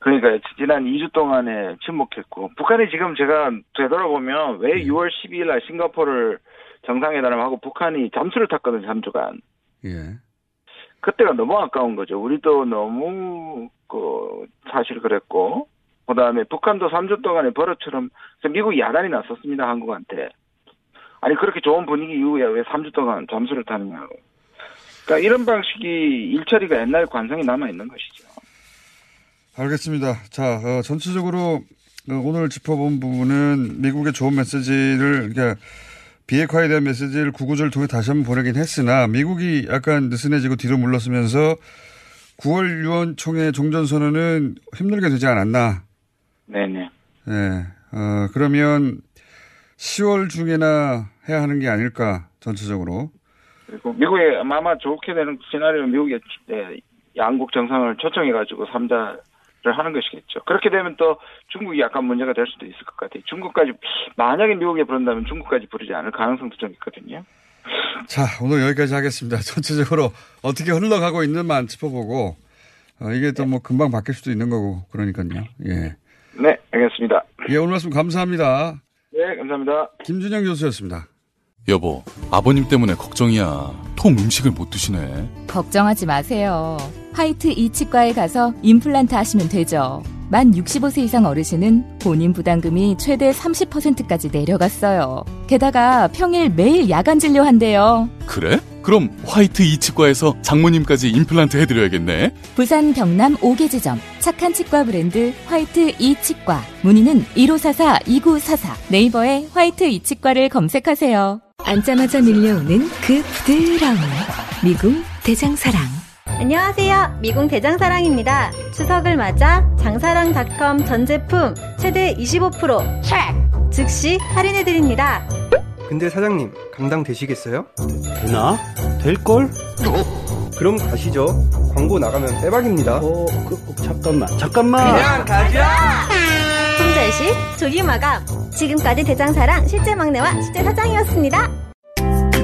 S7: 그러니까 지난 2주 동안에 침묵했고 북한이 지금 제가 되돌아보면 왜 6월 12일 날 싱가포르를 정상회담하고 북한이 잠수를 탔거든요, 3주간.
S5: 예.
S7: 그때가 너무 아까운 거죠. 우리도 너무 그 사실 그랬고 그다음에 북한도 3주 동안에 버릇처럼 미국이 야단이 났었습니다, 한국한테. 아니 그렇게 좋은 분위기 이후에 왜 3주 동안 잠수를 타느냐고. 그러니까 이런 방식이 일처리가 옛날 관성이 남아 있는 것이죠.
S5: 알겠습니다. 자, 어, 전체적으로 어, 오늘 짚어본 부분은 미국의 좋은 메시지를, 그러니까 비핵화에 대한 메시지를 구구절을 통해 다시 한번 보내긴 했으나 미국이 약간 느슨해지고 뒤로 물러서면서 9월 유언 총회 종전선언은 힘들게 되지 않았나.
S7: 네네.
S5: 예. 어, 그러면 10월 중에나 해야 하는 게 아닐까, 전체적으로.
S7: 그리고 미국에 아마 좋게 되는 시나리오 미국의 예, 양국 정상을 초청해가지고 3자를 하는 것이겠죠. 그렇게 되면 또 중국이 약간 문제가 될 수도 있을 것 같아요. 중국까지 만약에 미국에 부른다면 중국까지 부르지 않을 가능성도 좀 있거든요.
S5: 자, 오늘 여기까지 하겠습니다. 전체적으로 어떻게 흘러가고 있는만 짚어보고, 어, 이게 또뭐 금방 바뀔 수도 있는 거고, 그러니까요. 예.
S7: 네, 알겠습니다.
S5: 예, 오늘 말씀 감사합니다.
S7: 네, 감사합니다.
S5: 김준영 교수였습니다.
S8: 여보, 아버님 때문에 걱정이야. 통 음식을 못 드시네.
S9: 걱정하지 마세요. 화이트 이치과에 가서 임플란트 하시면 되죠. 만 65세 이상 어르신은 본인 부담금이 최대 30%까지 내려갔어요. 게다가 평일 매일 야간 진료한대요.
S8: 그래? 그럼 화이트 이치과에서 장모님까지 임플란트 해드려야겠네.
S9: 부산 경남 5개 지점 착한 치과 브랜드 화이트 이치과 문의는 1544-2944 네이버에 화이트 이치과를 검색하세요.
S10: 앉자마자 밀려오는 그 부드러움. 미궁 대장사랑.
S11: 안녕하세요. 미궁 대장사랑입니다. 추석을 맞아 장사랑닷컴 전 제품 최대 25% 즉시 할인해드립니다.
S12: 근데 사장님, 감당 되시겠어요? 되나? 될걸? 그럼 가시죠. 광고 나가면 대박입니다. 어, 잠깐만, 잠깐만.
S11: 그냥 가자! 품절시 조기 마감. 지금까지 대장사랑 실제 막내와 실제 사장이었습니다.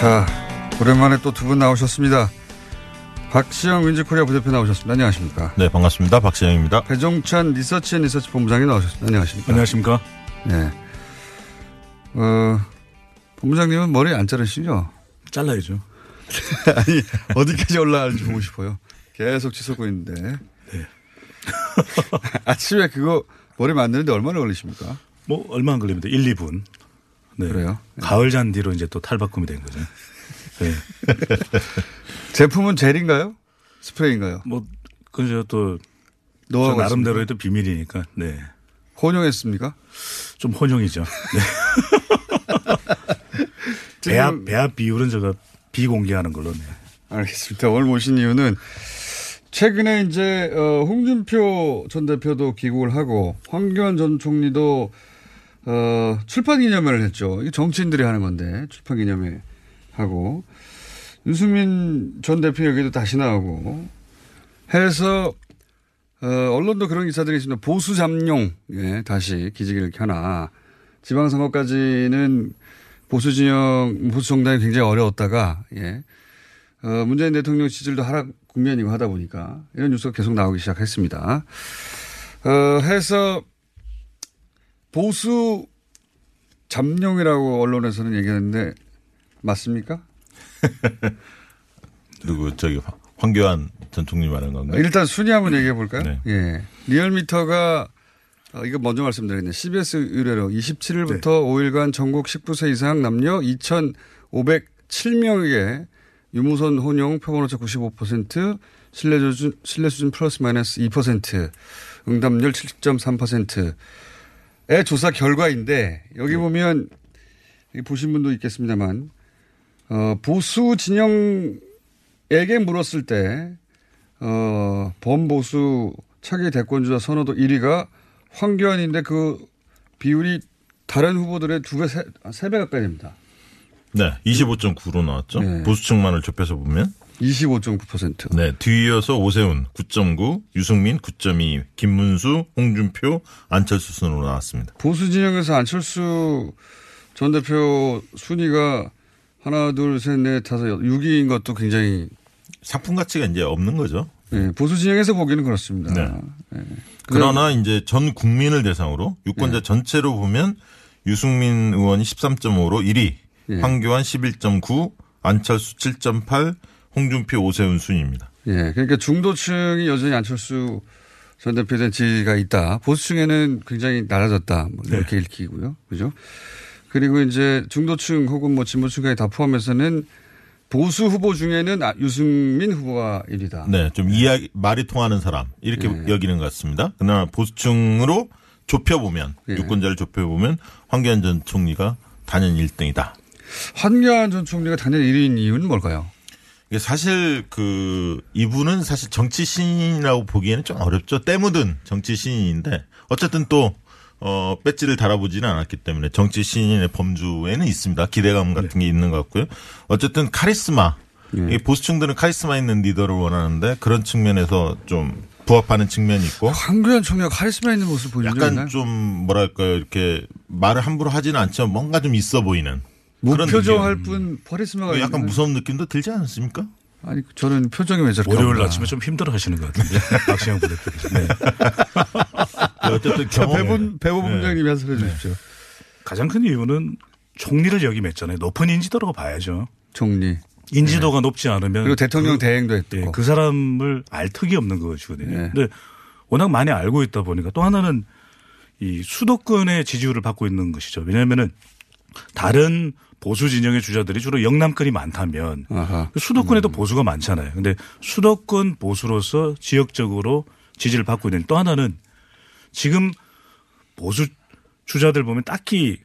S5: 자, 오랜만에 또 두 분 나오셨습니다. 박시영 윈지코리아 부대표 나오셨습니다. 안녕하십니까.
S13: 네, 반갑습니다. 박시영입니다.
S5: 배종찬 리서치 앤 리서치 본부장이 나오셨습니다. 안녕하십니까.
S14: 안녕하십니까.
S5: 네. 어, 본부장님은 머리 안 자르시죠?
S14: 잘라야죠.
S5: 아니, 어디까지 올라갈지 보고 싶어요. 계속 치솟고 있는데.
S14: 네.
S5: 아침에 그거 머리 만드는데 얼마나 걸리십니까?
S14: 뭐, 얼마 안 걸립니다. 1, 2분. 네.
S5: 그래요?
S14: 가을 잔디로 이제 또 탈바꿈이 된 거죠. 네.
S5: 제품은 젤인가요? 스프레이인가요?
S14: 뭐, 그저 또, 나름대로의 또 비밀이니까, 네.
S5: 혼용했습니까?
S14: 좀 혼용이죠. 네. 배합, 배합 비율은 제가 비공개하는 걸로, 네.
S5: 알겠습니다. 오늘 모신 이유는 최근에 이제 어, 홍준표 전 대표도 귀국을 하고 황교안 전 총리도 어, 출판 기념회를 했죠. 이게 정치인들이 하는 건데 출판 기념회 하고 유승민 전 대표 여기도 다시 나오고 해서 어, 언론도 그런 기사들이 있습니다. 보수 잠룡 예, 다시 기지개를 켜나 지방선거까지는 보수 진영 보수 정당이 굉장히 어려웠다가 예. 어, 문재인 대통령 지지율도 하락 국면이고 하다 보니까 이런 뉴스가 계속 나오기 시작했습니다. 어, 해서 보수 잠룡이라고 언론에서는 얘기하는데 맞습니까?
S13: 누구 저기 황교안 전 총리 말하는 건가요?
S5: 일단 순위 한번 얘기해 볼까요?
S13: 네.
S5: 예. 리얼미터가 어, 이거 먼저 말씀드리겠네요. CBS 의뢰로 27일부터 5일간 전국 19세 이상 남녀 2,507명에게 유무선 혼용 표본오차 95% 신뢰 수준, 신뢰 수준 플러스 마이너스 2% 응답률 70.3% 의 조사 결과인데 여기 보면 여기 보신 분도 있겠습니다만 어, 보수 진영에게 물었을 때 어, 범보수 차기 대권주자 선호도 1위가 황교안인데 그 비율이 다른 후보들의 두 배, 세, 세 배 가까이 됩니다.
S13: 네, 25.9로 나왔죠.
S5: 네.
S13: 보수층만을 좁혀서 보면
S5: 25.9%.
S13: 네, 뒤이어서 오세훈 9.9, 유승민 9.2, 김문수, 홍준표, 안철수 순으로 나왔습니다.
S5: 보수 진영에서 안철수 전 대표 순위가 하나, 둘, 셋, 넷, 다섯, 6위인 것도 굉장히
S13: 상품 가치가 이제 없는 거죠.
S5: 네, 보수 진영에서 보기는 그렇습니다.
S13: 네.
S5: 네.
S13: 그러나 이제 전 국민을 대상으로 유권자 전체로 보면 유승민 의원이 13.5로 1위,
S5: 예.
S13: 황교안 11.9, 안철수 7.8, 홍준표 오세훈 순입니다.
S5: 예, 그러니까 중도층이 여전히 안철수 전 대표에 대한 지지가 있다. 보수층에는 굉장히 낮아졌다. 뭐 이렇게 읽히고요. 그죠? 그리고 이제 중도층 혹은 뭐 진보층까지 다 포함해서는 보수 후보 중에는 아, 유승민 후보가 1위다.
S13: 네, 좀 이야기 말이 통하는 사람 이렇게
S5: 예.
S13: 여기는 것 같습니다. 그러나 보수층으로 좁혀보면
S5: 예.
S13: 유권자를 좁혀보면 황교안 전 총리가 단연 1등이다.
S5: 한교안 전 총리가 단연 1위인 이유는 뭘까요?
S13: 이게 사실 그 이분은 사실 정치 신인이라고 보기에는 좀 어렵죠. 때 묻은 정치 신인인데 어쨌든 또 어, 배지를 달아보지는 않았기 때문에 정치 신인의 범주에는 있습니다. 기대감 같은 게 있는 것 같고요. 어쨌든 카리스마. 이 보수층들은 카리스마 있는 리더를 원하는데 그런 측면에서 좀 부합하는 측면이 있고.
S5: 황교안 총리가 카리스마 있는 보여준 적이
S13: 약간? 좀 뭐랄까요. 이렇게 말을 함부로 하지는 않지만 뭔가 좀 있어 보이는.
S5: 무표정할. 뿐 카리스마가
S13: 약간? 무서운 느낌도 들지 않습니까?
S5: 아니 저는 표정이 왜 저렇게
S14: 월요일. 아침에 좀 힘들어 하시는 것 같은데. 박시영 부대표께서. 네.
S13: 어쨌든
S5: 자,
S14: 경험에.
S5: 배분 배부
S14: 네.
S5: 본장님이 해설해 주십시오.
S14: 가장 큰 이유는 총리를 역임했잖아요. 높은 인지도라고 봐야죠.
S5: 총리.
S14: 인지도가 높지 않으면
S5: 그리고 대통령
S14: 그,
S5: 대행도 했고.
S14: 예, 그 사람을 알 턱이 없는 것이거든요.
S5: 네.
S14: 근데 워낙 많이 알고 있다 보니까 또 하나는 이 수도권의 지지율을 받고 있는 것이죠. 왜냐하면은 다른 보수 진영의 주자들이 주로 영남권이 많다면
S5: 아하. 음.
S14: 수도권에도 보수가 많잖아요. 근데 수도권 보수로서 지역적으로 지지를 받고 있는 또 하나는 지금 보수 주자들 보면 딱히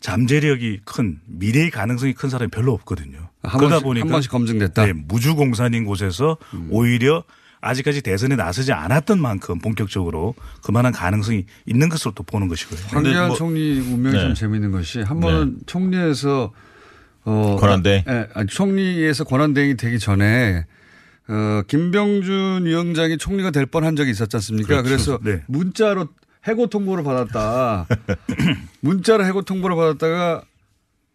S14: 잠재력이 큰 미래의 가능성이 큰 사람이 별로 없거든요.
S5: 한
S14: 그러다
S5: 번씩-
S14: 보니까
S5: 한 번씩 검증됐다?
S14: 네, 무주공산인 곳에서 오히려 아직까지 대선에 나서지 않았던 만큼 본격적으로 그만한 가능성이 있는 것으로 또 보는 것이고요.
S5: 황교안
S13: 뭐
S5: 총리 운명이
S14: 네.
S5: 좀 재미있는 것이 한 번은 총리에서 어
S13: 권한대행?
S5: 예, 아니, 총리에서 권한대행이 되기 전에 어 김병준 위원장이 총리가 될 뻔한 적이 있었지 않습니까?
S14: 그렇죠.
S5: 그래서
S14: 네.
S5: 문자로 해고 통보를 받았다. 문자로 해고 통보를 받았다가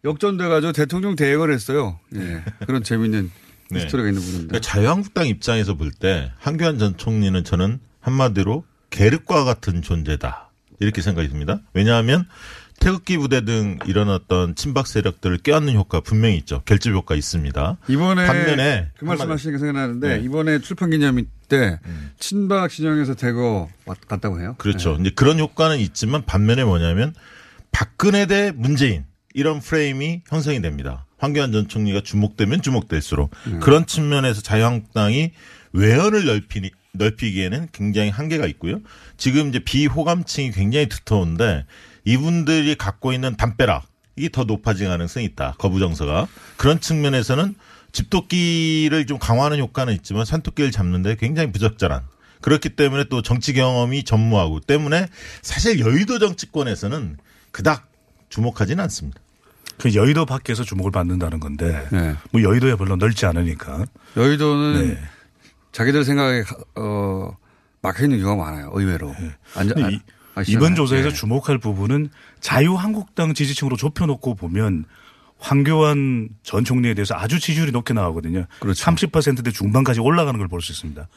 S5: 역전돼 가지고 대통령 대행을 했어요. 예. 그런 재미있는
S13: 네.
S5: 스토리가 있는 분인데.
S13: 그러니까 자유한국당 입장에서 볼 때 한교안 전 총리는 저는 한마디로 계륵과 같은 존재다 이렇게 생각이 듭니다. 왜냐하면 태극기 부대 등 일어났던 친박 세력들을 껴안는 효과 분명히 있죠. 결집 효과 있습니다.
S5: 이번에
S13: 반면에
S5: 그 말씀하시니까 생각나는데
S13: 네. 음.
S5: 이번에 출판 기념일 때 친박 진영에서 대거 왔- 갔다고 해요.
S13: 그렇죠. 이제 그런 효과는 있지만 반면에 뭐냐면 박근혜 대 문재인 이런 프레임이 형성이 됩니다. 황교안 전 총리가 주목되면 주목될수록 그런 측면에서 자유한국당이 외연을 넓히니 넓히기에는 굉장히 한계가 있고요. 지금 이제 비호감층이 굉장히 두터운데 이분들이 갖고 있는 담벼락 이게 더 높아질 가능성이 있다. 거부 정서가 그런 측면에서는 집토끼를 좀 강화하는 효과는 있지만 산토끼를 잡는데 굉장히 부적절한 그렇기 때문에 또 정치 경험이 전무하고 때문에 사실 여의도 정치권에서는 그닥 주목하지는 않습니다.
S14: 그 여의도 밖에서 주목을 받는다는 건데
S5: 네.
S14: 뭐 여의도에 별로 넓지 않으니까
S5: 여의도는
S14: 네.
S5: 자기들 생각에 가- 어 막혀 있는 경우가 많아요. 의외로. 앉아-
S14: 근데 이-
S5: 아,
S14: 이번. 조사에서
S5: 네.
S14: 주목할 부분은 자유한국당 지지층으로 좁혀놓고 보면 황교안 전 총리에 대해서 아주 지지율이 높게 나오거든요. 30%대 중반까지 올라가는 걸 볼 수 있습니다.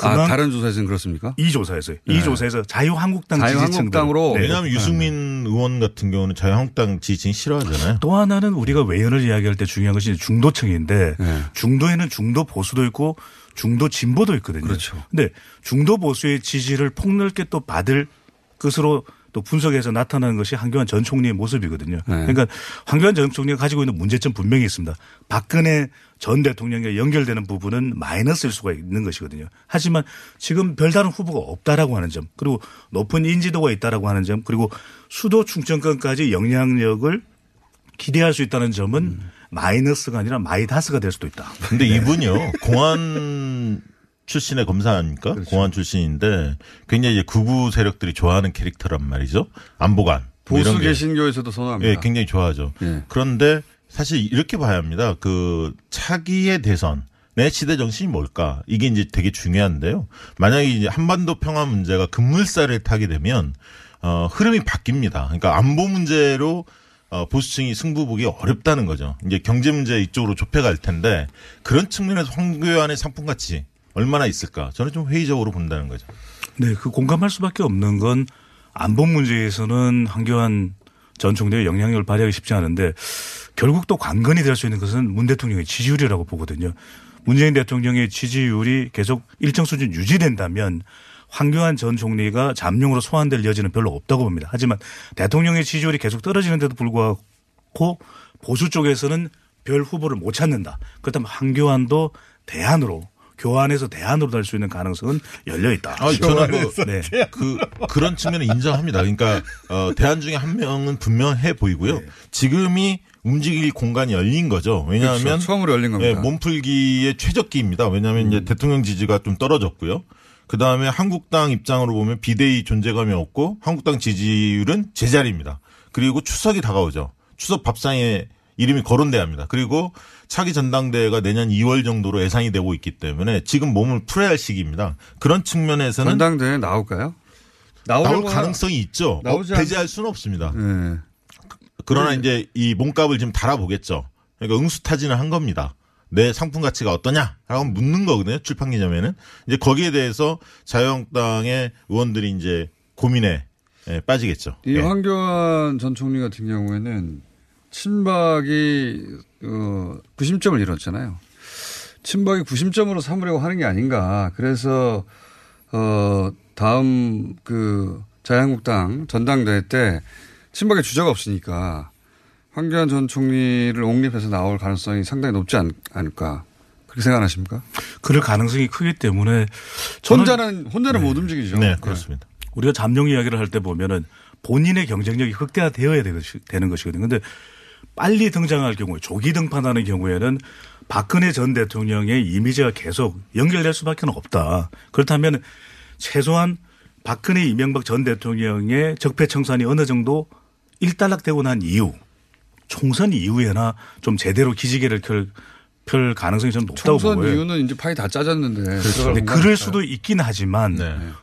S5: 아, 다른 조사에서는 그렇습니까?
S14: 이 조사에서요.
S5: 네.
S14: 이 조사에서 자유한국당
S5: 자유한국당으로.
S14: 네.
S13: 왜냐하면 유승민 의원 같은 경우는 자유한국당 지지층이 싫어하잖아요.
S14: 또 하나는 우리가 외연을 이야기할 때 중요한 것이 중도층인데
S5: 네.
S14: 중도에는 중도 보수도 있고 중도 진보도 있거든요.
S5: 그렇죠.
S14: 근데 중도 보수의 지지를 폭넓게 또 받을 것으로 또 분석해서 나타나는 것이 황교안 전 총리의 모습이거든요.
S5: 네.
S14: 그러니까 황교안 전 총리가 가지고 있는 문제점 분명히 있습니다. 박근혜 전 대통령과 연결되는 부분은 마이너스일 수가 있는 것이거든요. 하지만 지금 별다른 후보가 없다라고 하는 점, 그리고 높은 인지도가 있다라고 하는 점, 그리고 수도 충청권까지 영향력을 기대할 수 있다는 점은 마이너스가 아니라 마이다스가 될 수도 있다.
S13: 근데 이분이요 공안 출신의 검사 아닙니까?
S5: 그렇죠.
S13: 공안 출신인데 굉장히 이제 극우 세력들이 좋아하는 캐릭터란 말이죠. 안보관 뭐
S5: 보수. 개신교에서도 선호합니다.
S13: 예, 굉장히 좋아하죠.
S5: 예.
S13: 그런데 사실 이렇게 봐야 합니다. 그 차기의 대선 내 시대 정신이 뭘까? 이게 이제 되게 중요한데요. 만약에 이제 한반도 평화 문제가 급물살을 타게 되면 어 흐름이 바뀝니다. 그러니까 안보 문제로 어 보수층이 승부 보기 어렵다는 거죠. 이제 경제 문제 이쪽으로 좁혀갈 텐데 그런 측면에서 황교안의 상품 가치 얼마나 있을까? 저는 좀 회의적으로 본다는 거죠.
S14: 네, 그 공감할 수밖에 없는 건 안보 문제에서는 황교안 전 총리의 영향력을 발휘하기 쉽지 않은데 결국 또 관건이 될 수 있는 것은 문 대통령의 지지율이라고 보거든요. 문재인 대통령의 지지율이 계속 일정 수준 유지된다면 황교안 전 총리가 잠룡으로 소환될 여지는 별로 없다고 봅니다. 하지만 대통령의 지지율이 계속 떨어지는데도 불구하고 보수 쪽에서는 별 후보를 못 찾는다. 그렇다면 황교안도 대안으로 교환해서 대안으로 갈수 있는 가능성은 열려 있다.
S13: 아, 저는 그,
S14: 네.
S13: 그, 그런 측면을 인정합니다. 그러니까, 어, 대안 중에 한 명은 분명해 보이고요.
S14: 네.
S13: 지금이 움직일 공간이 열린 거죠. 왜냐하면.
S5: 그렇죠. 처음으로 열린 겁니다.
S13: 예, 몸풀기의 최적기입니다. 왜냐하면
S14: 음.
S13: 이제 대통령 지지가 좀 떨어졌고요. 그 다음에 한국당 입장으로 보면 비대위 존재감이 없고 한국당 지지율은 제자리입니다. 그리고 추석이 다가오죠. 추석 밥상에 이름이 거론돼야 합니다. 그리고 차기 전당대회가 내년 2월 정도로 예상이 되고 있기 때문에 지금 몸을 풀어야 할 시기입니다. 그런 측면에서는
S5: 전당대회 나올까요?
S13: 나올 가능성이 있죠. 어,
S5: 나오지 않-
S13: 배제할 수는 없습니다.
S5: 네.
S13: 그러나
S5: 네.
S13: 이제 이 몸값을 지금 달아보겠죠. 그러니까 응수타진을 한 겁니다. 내 상품 가치가 어떠냐라고 묻는 거거든요. 출판 기념에는 이제 거기에 대해서 자유한국당의 의원들이 이제 고민에 예, 빠지겠죠.
S5: 이
S13: 예.
S5: 황교안 전 총리 같은 경우에는 친박이 어, 구심점을 이뤘잖아요. 친박이 구심점으로 삼으려고 하는 게 아닌가. 그래서 어 다음 그 자유한국당 전당대회 때 친박의 주자가 없으니까 황교안 전 총리를 옹립해서 나올 가능성이 상당히 높지 않, 않을까. 그렇게 생각하십니까?
S14: 그럴 가능성이 크기 때문에
S5: 혼자는 혼자는 못 움직이죠.
S13: 네, 그렇습니다.
S14: 우리가 잠룡 이야기를 할 때 보면은 본인의 경쟁력이 극대화되어야 되는 것이거든요. 근데 빨리 등장할 경우에 조기 등판하는 경우에는 박근혜 전 대통령의 이미지가 계속 연결될 수밖에 없다. 그렇다면 최소한 박근혜 이명박 전 대통령의 적폐 청산이 어느 정도 일단락되고 난 이후 총선 이후에나 좀 제대로 기지개를 켤 별 가능성이 저는 높다고
S5: 총선
S14: 보고요.
S5: 이유는 이제 파이 다 짜졌는데.
S14: 그렇죠. 네, 그럴 수도 있긴 하지만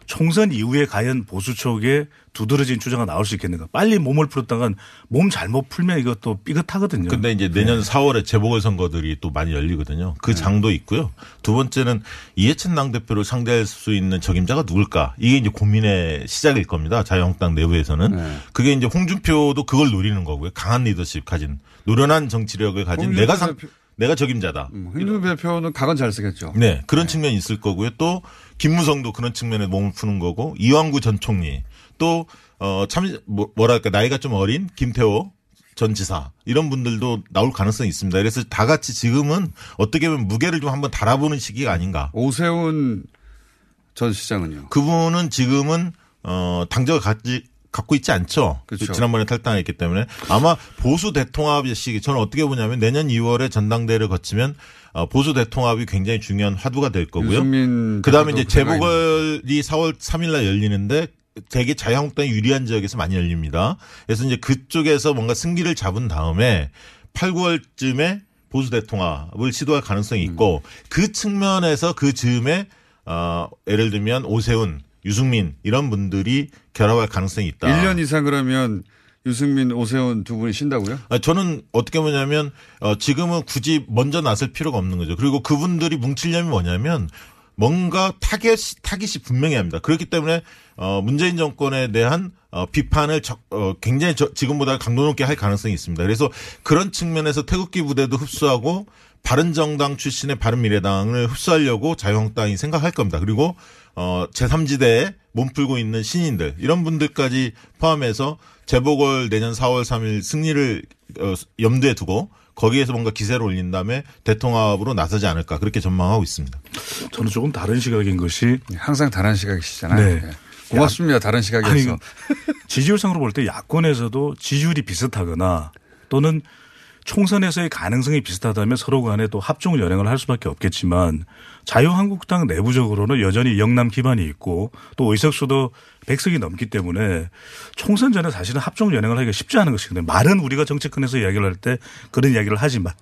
S14: 총선 이후에 과연 보수 쪽에 두드러진 주장가 나올 수 있겠는가. 빨리 몸을 풀었다간 몸 잘못 풀면 이것도 삐끗하거든요.
S13: 근데 이제 내년 4월에 재보궐선거들이 또 많이 열리거든요. 그 장도 있고요. 두 번째는 이해찬 당대표를 상대할 수 있는 적임자가 누굴까? 이게 이제 고민의 시작일 겁니다. 자유한국당 내부에서는. 그게 이제 홍준표도 그걸 노리는 거고요. 강한 리더십 가진 노련한 정치력을 가진 내가 상, 내가 적임자다.
S5: 홍준표 대표는 각은 잘 쓰겠죠.
S13: 네, 그런 측면이 있을 거고요. 또 김무성도 그런 측면에 몸을 푸는 거고 이왕구 전 총리 또 어참 뭐랄까 나이가 좀 어린 김태호 전 지사 이런 분들도 나올 가능성이 있습니다. 그래서 다 같이 지금은 어떻게 보면 무게를 좀 한번 달아보는 시기가 아닌가.
S5: 오세훈 전 시장은요.
S13: 그분은 지금은 어 당적을 갖지 갖고 있지 않죠.
S5: 그렇죠.
S13: 지난번에 탈당했기 때문에 아마 보수 대통합의 시기 저는 어떻게 보냐면 내년 2월에 전당대회를 거치면 어, 보수 대통합이 굉장히 중요한 화두가 될 거고요. 그다음에 이제 재보궐이 4월 3일 날 열리는데 되게 자유한국당이 유리한 지역에서 많이 열립니다. 그래서 이제 그쪽에서 뭔가 승기를 잡은 다음에 8, 9월쯤에 보수 대통합을 시도할 가능성이 있고 그 측면에서 그 즈음에 어 예를 들면 오세훈 유승민 이런 분들이 결합할 가능성이 있다.
S5: 1년 이상 그러면 유승민, 오세훈 두 분이 쉰다고요?
S13: 아, 저는 어떻게 보냐면 어, 지금은 굳이 먼저 나설 필요가 없는 거죠. 그리고 그분들이 뭉치려면 뭐냐면 뭔가 타겟이 타깃이 분명히 합니다. 그렇기 때문에 어, 문재인 정권에 대한 어, 비판을 적, 어, 굉장히 저, 지금보다 강도 높게 할 가능성이 있습니다. 그래서 그런 측면에서 태극기 부대도 흡수하고 바른정당 출신의 바른미래당을 흡수하려고 자유한국당이 생각할 겁니다. 그리고 어, 제3지대에 몸풀고 있는 신인들 이런 분들까지 포함해서 재보궐 내년 4월 3일 승리를 어, 염두에 두고 거기에서 뭔가 기세를 올린 다음에 대통합으로 나서지 않을까 그렇게 전망하고 있습니다.
S14: 저는 조금 다른 시각인 것이
S5: 항상 다른 시각이시잖아요. 네. 고맙습니다. 다른 시각에서.
S14: 아니, 지지율상으로 볼 때 야권에서도 지지율이 비슷하거나 또는 총선에서의 가능성이 비슷하다면 서로 간에 또 합종 연행을 할 수밖에 없겠지만 자유한국당 내부적으로는 여전히 영남 기반이 있고 또 의석수도 100석이 넘기 때문에 총선 전에 사실은 합종 연행을 하기가 쉽지 않은 것이거든요. 말은 우리가 정치권에서 이야기를 할 때 그런 이야기를 하지만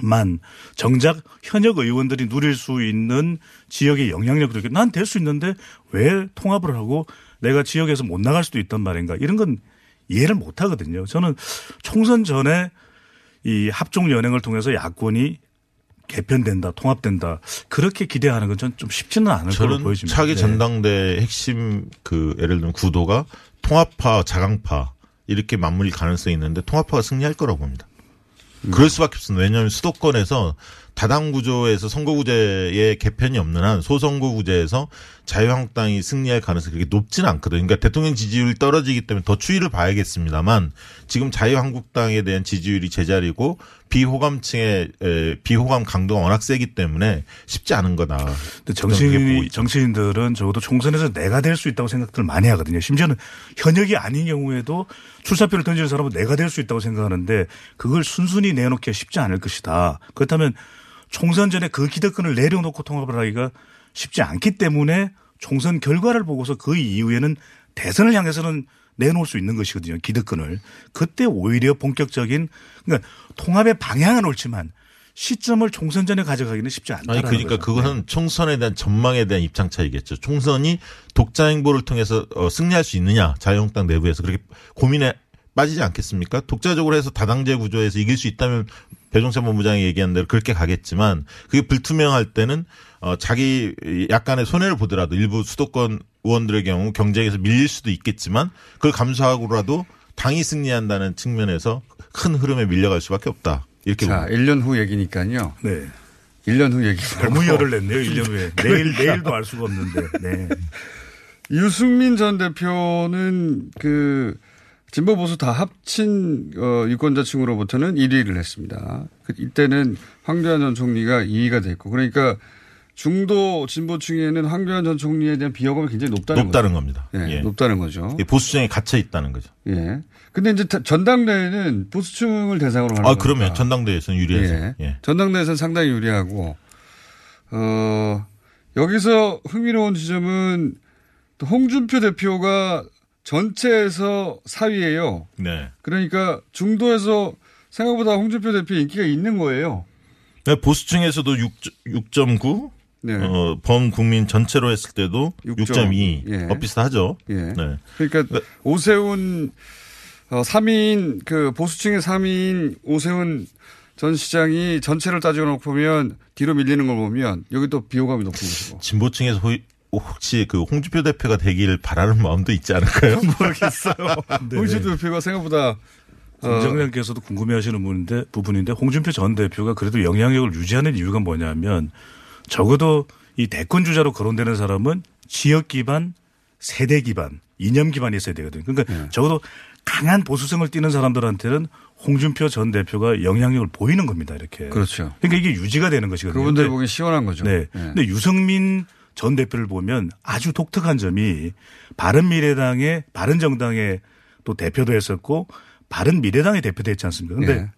S14: 만 정작 현역 의원들이 누릴 수 있는 지역의 영향력을 난될 수 있는데 왜 통합을 하고 내가 지역에서 못 나갈 수도 있단 말인가 이런 건 이해를 못 하거든요. 저는 총선 전에 이 합종 연행을 통해서 야권이 개편된다, 통합된다 그렇게 기대하는 건 전 좀 쉽지는 않을 걸로 보여집니다.
S13: 차기
S14: 네.
S13: 전당대 핵심 그 예를 들면 구도가 통합파, 자강파 이렇게 맞물릴 가능성이 있는데 통합파가 승리할 거라고 봅니다. 그럴 수밖에 없습니다. 왜냐하면 수도권에서 다당 구조에서 선거구제의 개편이 없는 한 소선거구제에서 자유한국당이 승리할 가능성이 그렇게 높지는 않거든요. 그러니까 대통령 지지율이 떨어지기 때문에 더 추이를 봐야겠습니다만 지금 자유한국당에 대한 지지율이 제자리고 비호감층의 에, 비호감 강도가 워낙 세기 때문에 쉽지 않은 거다.
S14: 정치인, 정치인들은 적어도 총선에서 내가 될 수 있다고 생각들을 많이 하거든요. 심지어는 현역이 아닌 경우에도 출사표를 던지는 사람은 내가 될 수 있다고 생각하는데 그걸 순순히 내놓기가 쉽지 않을 것이다. 그렇다면 총선 전에 그 기득권을 내려놓고 통합을 하기가 쉽지 않기 때문에 총선 결과를 보고서 그 이후에는 대선을 향해서는 내놓을 수 있는 것이거든요. 기득권을. 그때 오히려 본격적인 그러니까 통합의 방향은 옳지만 시점을 총선 전에 가져가기는 쉽지 않다.
S13: 아니 그러니까 그것은 총선에 대한 전망에 대한 입장 차이겠죠. 총선이 독자 행보를 통해서 어, 승리할 수 있느냐 자유한국당 내부에서 그렇게 고민에 빠지지 않겠습니까? 독자적으로 해서 다당제 구조에서 이길 수 있다면 배종찬 본부장이 얘기한 대로 그렇게 가겠지만 그게 불투명할 때는 어 자기 약간의 손해를 보더라도 일부 수도권 의원들의 경우 경쟁에서 밀릴 수도 있겠지만 그걸 감수하고라도 당이 승리한다는 측면에서 큰 흐름에 밀려갈 수밖에 없다. 이렇게
S5: 자, 1년 후 얘기니까요.
S14: 네.
S5: 1년 후 얘기.
S14: 너무 열을 냈네요. 1년 후에. 내일, 내일도 알 수가 없는데. 네.
S5: 유승민 전 대표는 그 진보 보수 다 합친 어, 유권자층으로부터는 1위를 했습니다. 그 이때는 황교안 전 총리가 2위가 됐고 그러니까 중도 진보층에는 황교안 전 총리에 대한 비호감이 굉장히 높다는
S13: 높다는
S5: 거죠.
S13: 겁니다.
S5: 예,
S13: 예.
S5: 높다는 거죠.
S13: 이 보수층에 갇혀 있다는 거죠.
S5: 예. 근데 이제 다- 전당대회는 보수층을 대상으로 하는
S13: 아,
S5: 거니까.
S13: 그러면 전당대회에서는 유리하죠.
S5: 예.
S13: 예.
S5: 전당대회에서는 상당히 유리하고 어 여기서 흥미로운 지점은 또 홍준표 대표가 전체에서 4위예요.
S13: 네.
S5: 그러니까 중도에서 생각보다 홍준표 대표 인기가 있는 거예요.
S13: 네, 보수층에서도 6, 6.9,
S5: 네.
S13: 어, 범 국민 전체로 했을 때도 6.2,
S5: 예.
S13: 어, 비슷하죠.
S5: 예.
S13: 네.
S5: 그러니까 오세훈 어, 3인 그 보수층의 3인 오세훈 전 시장이 전체를 따지고 놓고 보면 뒤로 밀리는 걸 보면 여기 또 비호감이 높은 것이고.
S13: 진보층에서 호이- 혹시 그 홍준표 대표가 되길 바라는 마음도 있지 않을까요?
S5: 모르겠어요. 홍준표 대표가 생각보다 어,
S14: 공정장께서도 궁금해하시는 부분인데, 부분인데 홍준표 전 대표가 그래도 영향력을 유지하는 이유가 뭐냐면 적어도 이 대권 주자로 거론되는 사람은 지역 기반, 세대 기반, 이념 기반이 있어야 되거든요. 그러니까
S5: 네.
S14: 적어도 강한 보수성을 띠는 사람들한테는 홍준표 전 대표가 영향력을 보이는 겁니다. 이렇게.
S5: 그렇죠.
S14: 그러니까 이게 유지가 되는 것이거든요.
S5: 그분들 보기 시원한 거죠.
S14: 네.
S5: 예.
S14: 근데 유승민 전 대표를 보면 아주 독특한 점이 바른미래당의 바른정당의 또 대표도 했었고 바른미래당의 대표도 했지 않습니까? 근데
S5: 예.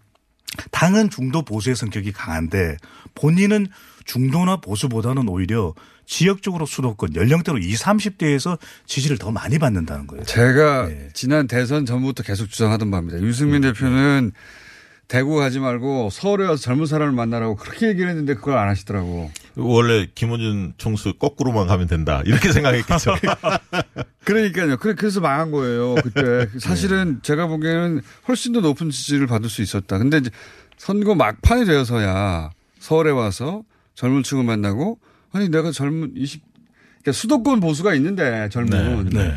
S14: 당은 중도 보수의 성격이 강한데 본인은 중도나 보수보다는 오히려 지역적으로 수도권 연령대로 20, 30대에서 지지를 더 많이 받는다는 거예요.
S5: 제가
S14: 네.
S5: 지난 대선 전부터 계속 주장하던 바입니다. 유승민 대표는 대구 가지 말고 서울에 와서 젊은 사람을 만나라고 그렇게 얘기를 했는데 그걸 안 하시더라고.
S13: 원래 김호준 총수 거꾸로만 가면 된다. 이렇게 생각했겠죠.
S5: 그러니까요. 그래- 그래서 망한 거예요. 그때 사실은 제가 보기에는 훨씬 더 높은 지지를 받을 수 있었다. 근데 이제 선거 막판이 되어서야 서울에 와서 젊은 층을 만나고 아니 내가 젊은 20 그러니까 수도권 보수가 있는데 젊은
S13: 네, 네.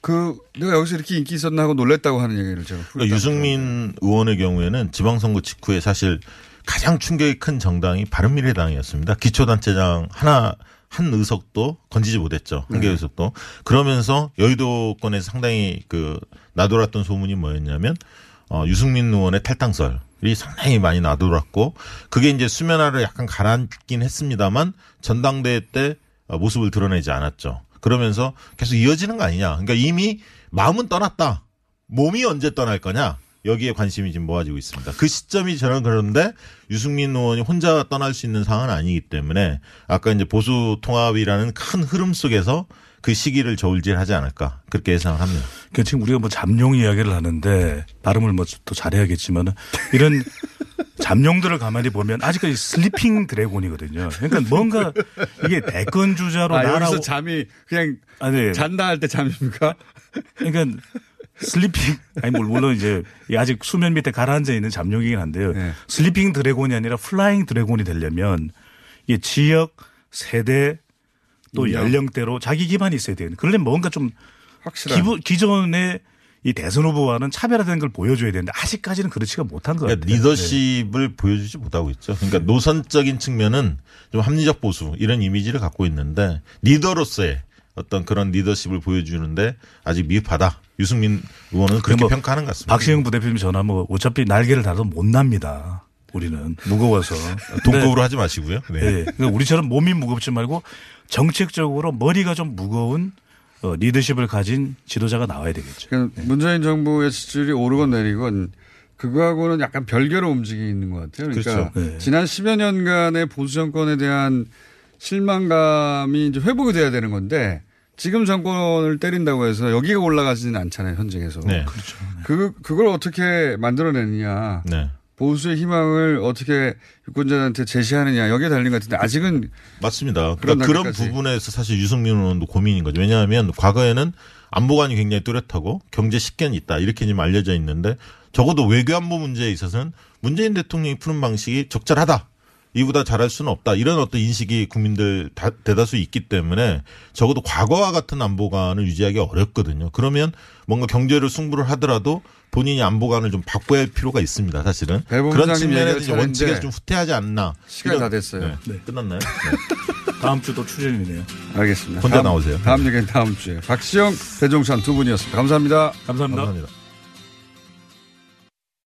S5: 그 내가 여기서 이렇게 인기 있었나 하고 놀랬다고 하는 얘기를 제가
S13: 그러니까 유승민 의원의 경우에는 지방선거 직후에 사실 가장 충격이 큰 정당이 바른미래당이었습니다. 기초단체장 하나 한 의석도 건지지 못했죠. 한개
S5: 네.
S13: 의석도. 그러면서 여의도권에서 상당히 그 나돌았던 소문이 뭐였냐면 어, 유승민 의원의 탈당설이 상당히 많이 나돌았고 그게 이제 수면화를 약간 가라앉긴 했습니다만 전당대회 때 어, 모습을 드러내지 않았죠. 그러면서 계속 이어지는 거 아니냐. 그러니까 이미 마음은 떠났다. 몸이 언제 떠날 거냐. 여기에 관심이 지금 모아지고 있습니다. 그 시점이 저는 그런데 유승민 의원이 혼자 떠날 수 있는 상황은 아니기 때문에 아까 이제 보수 통합이라는 큰 흐름 속에서 그 시기를 저울질하지 않을까 그렇게 예상을 합니다.
S14: 그러니까 지금 우리가 뭐 잠룡 이야기를 하는데 발음을 뭐 또 잘해야겠지만은 이런 잠룡들을 가만히 보면 아직까지 sleeping dragon이거든요. 그러니까 뭔가 이게 대권 주자로
S5: 아,
S14: 날아오
S5: 여기서 잠이 그냥
S14: 아니
S5: 잔다 할 때 잠입니까?
S14: 그러니까 sleeping 아니 물- 물론 이제 아직 수면 밑에 가라앉아 있는 잠룡이긴 한데요.
S5: 네.
S14: sleeping dragon이 아니라 flying dragon이 되려면 이게 지역 세대 또
S5: 인정.
S14: 연령대로 자기 기반이 있어야 돼요. 그러려면 뭔가 좀
S5: 확실한.
S14: 기부, 기존의 이 대선 후보와는 차별화된 걸 보여줘야 되는데 아직까지는 그렇지가 못한 것 같아요.
S13: 그러니까 리더십을 보여주지 못하고 있죠. 그러니까 노선적인 측면은 좀 합리적 보수 이런 이미지를 갖고 있는데 리더로서의 어떤 그런 리더십을 보여주는데 아직 미흡하다. 유승민 의원은 그렇게
S14: 뭐
S13: 평가하는 것 같습니다.
S14: 박시영 부대표님 전화하면 어차피 날개를 달아도 못 납니다. 우리는 무거워서
S13: 동급으로 하지 마시고요. 네.
S14: 네. 그러니까 우리처럼 몸이 무겁지 말고 정책적으로 머리가 좀 무거운 어, 리더십을 가진 지도자가 나와야 되겠죠.
S5: 그러니까 문재인 정부의 지지율이 오르건 내리건 그거하고는 약간 별개로 움직이는 것 같아요. 그러니까
S14: 그렇죠. 네.
S5: 지난 10여 년간의 보수 정권에 대한 실망감이 이제 회복이 돼야 되는 건데 지금 정권을 때린다고 해서 여기가 올라가지는 않잖아요. 현직에서.
S13: 네.
S5: 그, 그걸 어떻게 만들어내느냐.
S13: 네.
S5: 보수의 희망을 어떻게 유권자한테 제시하느냐. 여기에 달린 것 같은데 아직은
S13: 맞습니다.
S5: 그런
S13: 그러니까 그런. 부분에서 사실 유승민 의원도 고민인 거죠. 왜냐하면 과거에는 안보관이 굉장히 뚜렷하고 경제 식견이 있다 이렇게 지금 알려져 있는데 적어도 외교안보 문제에 있어서는 문재인 대통령이 푸는 방식이 적절하다. 이보다 잘할 수는 없다. 이런 어떤 인식이 국민들 다, 대다수 있기 때문에 적어도 과거와 같은 안보관을 유지하기 어렵거든요. 그러면 뭔가 경제를 승부를 하더라도 본인이 안보관을 좀 바꿔야 할 필요가 있습니다. 사실은
S5: 배
S13: 그런 측면에서 원칙에서
S5: 잘했는데
S13: 좀 후퇴하지 않나.
S5: 시간이 다 됐어요.
S13: 네. 끝났나요?
S14: 다음 주도 출연이네요.
S5: 알겠습니다.
S13: 혼자
S5: 다음-
S13: 나오세요.
S5: 다음 얘기는 다음 주에. 박시영, 배종찬 두 분이었습니다. 감사합니다.
S14: 감사합니다.
S13: 감사합니다.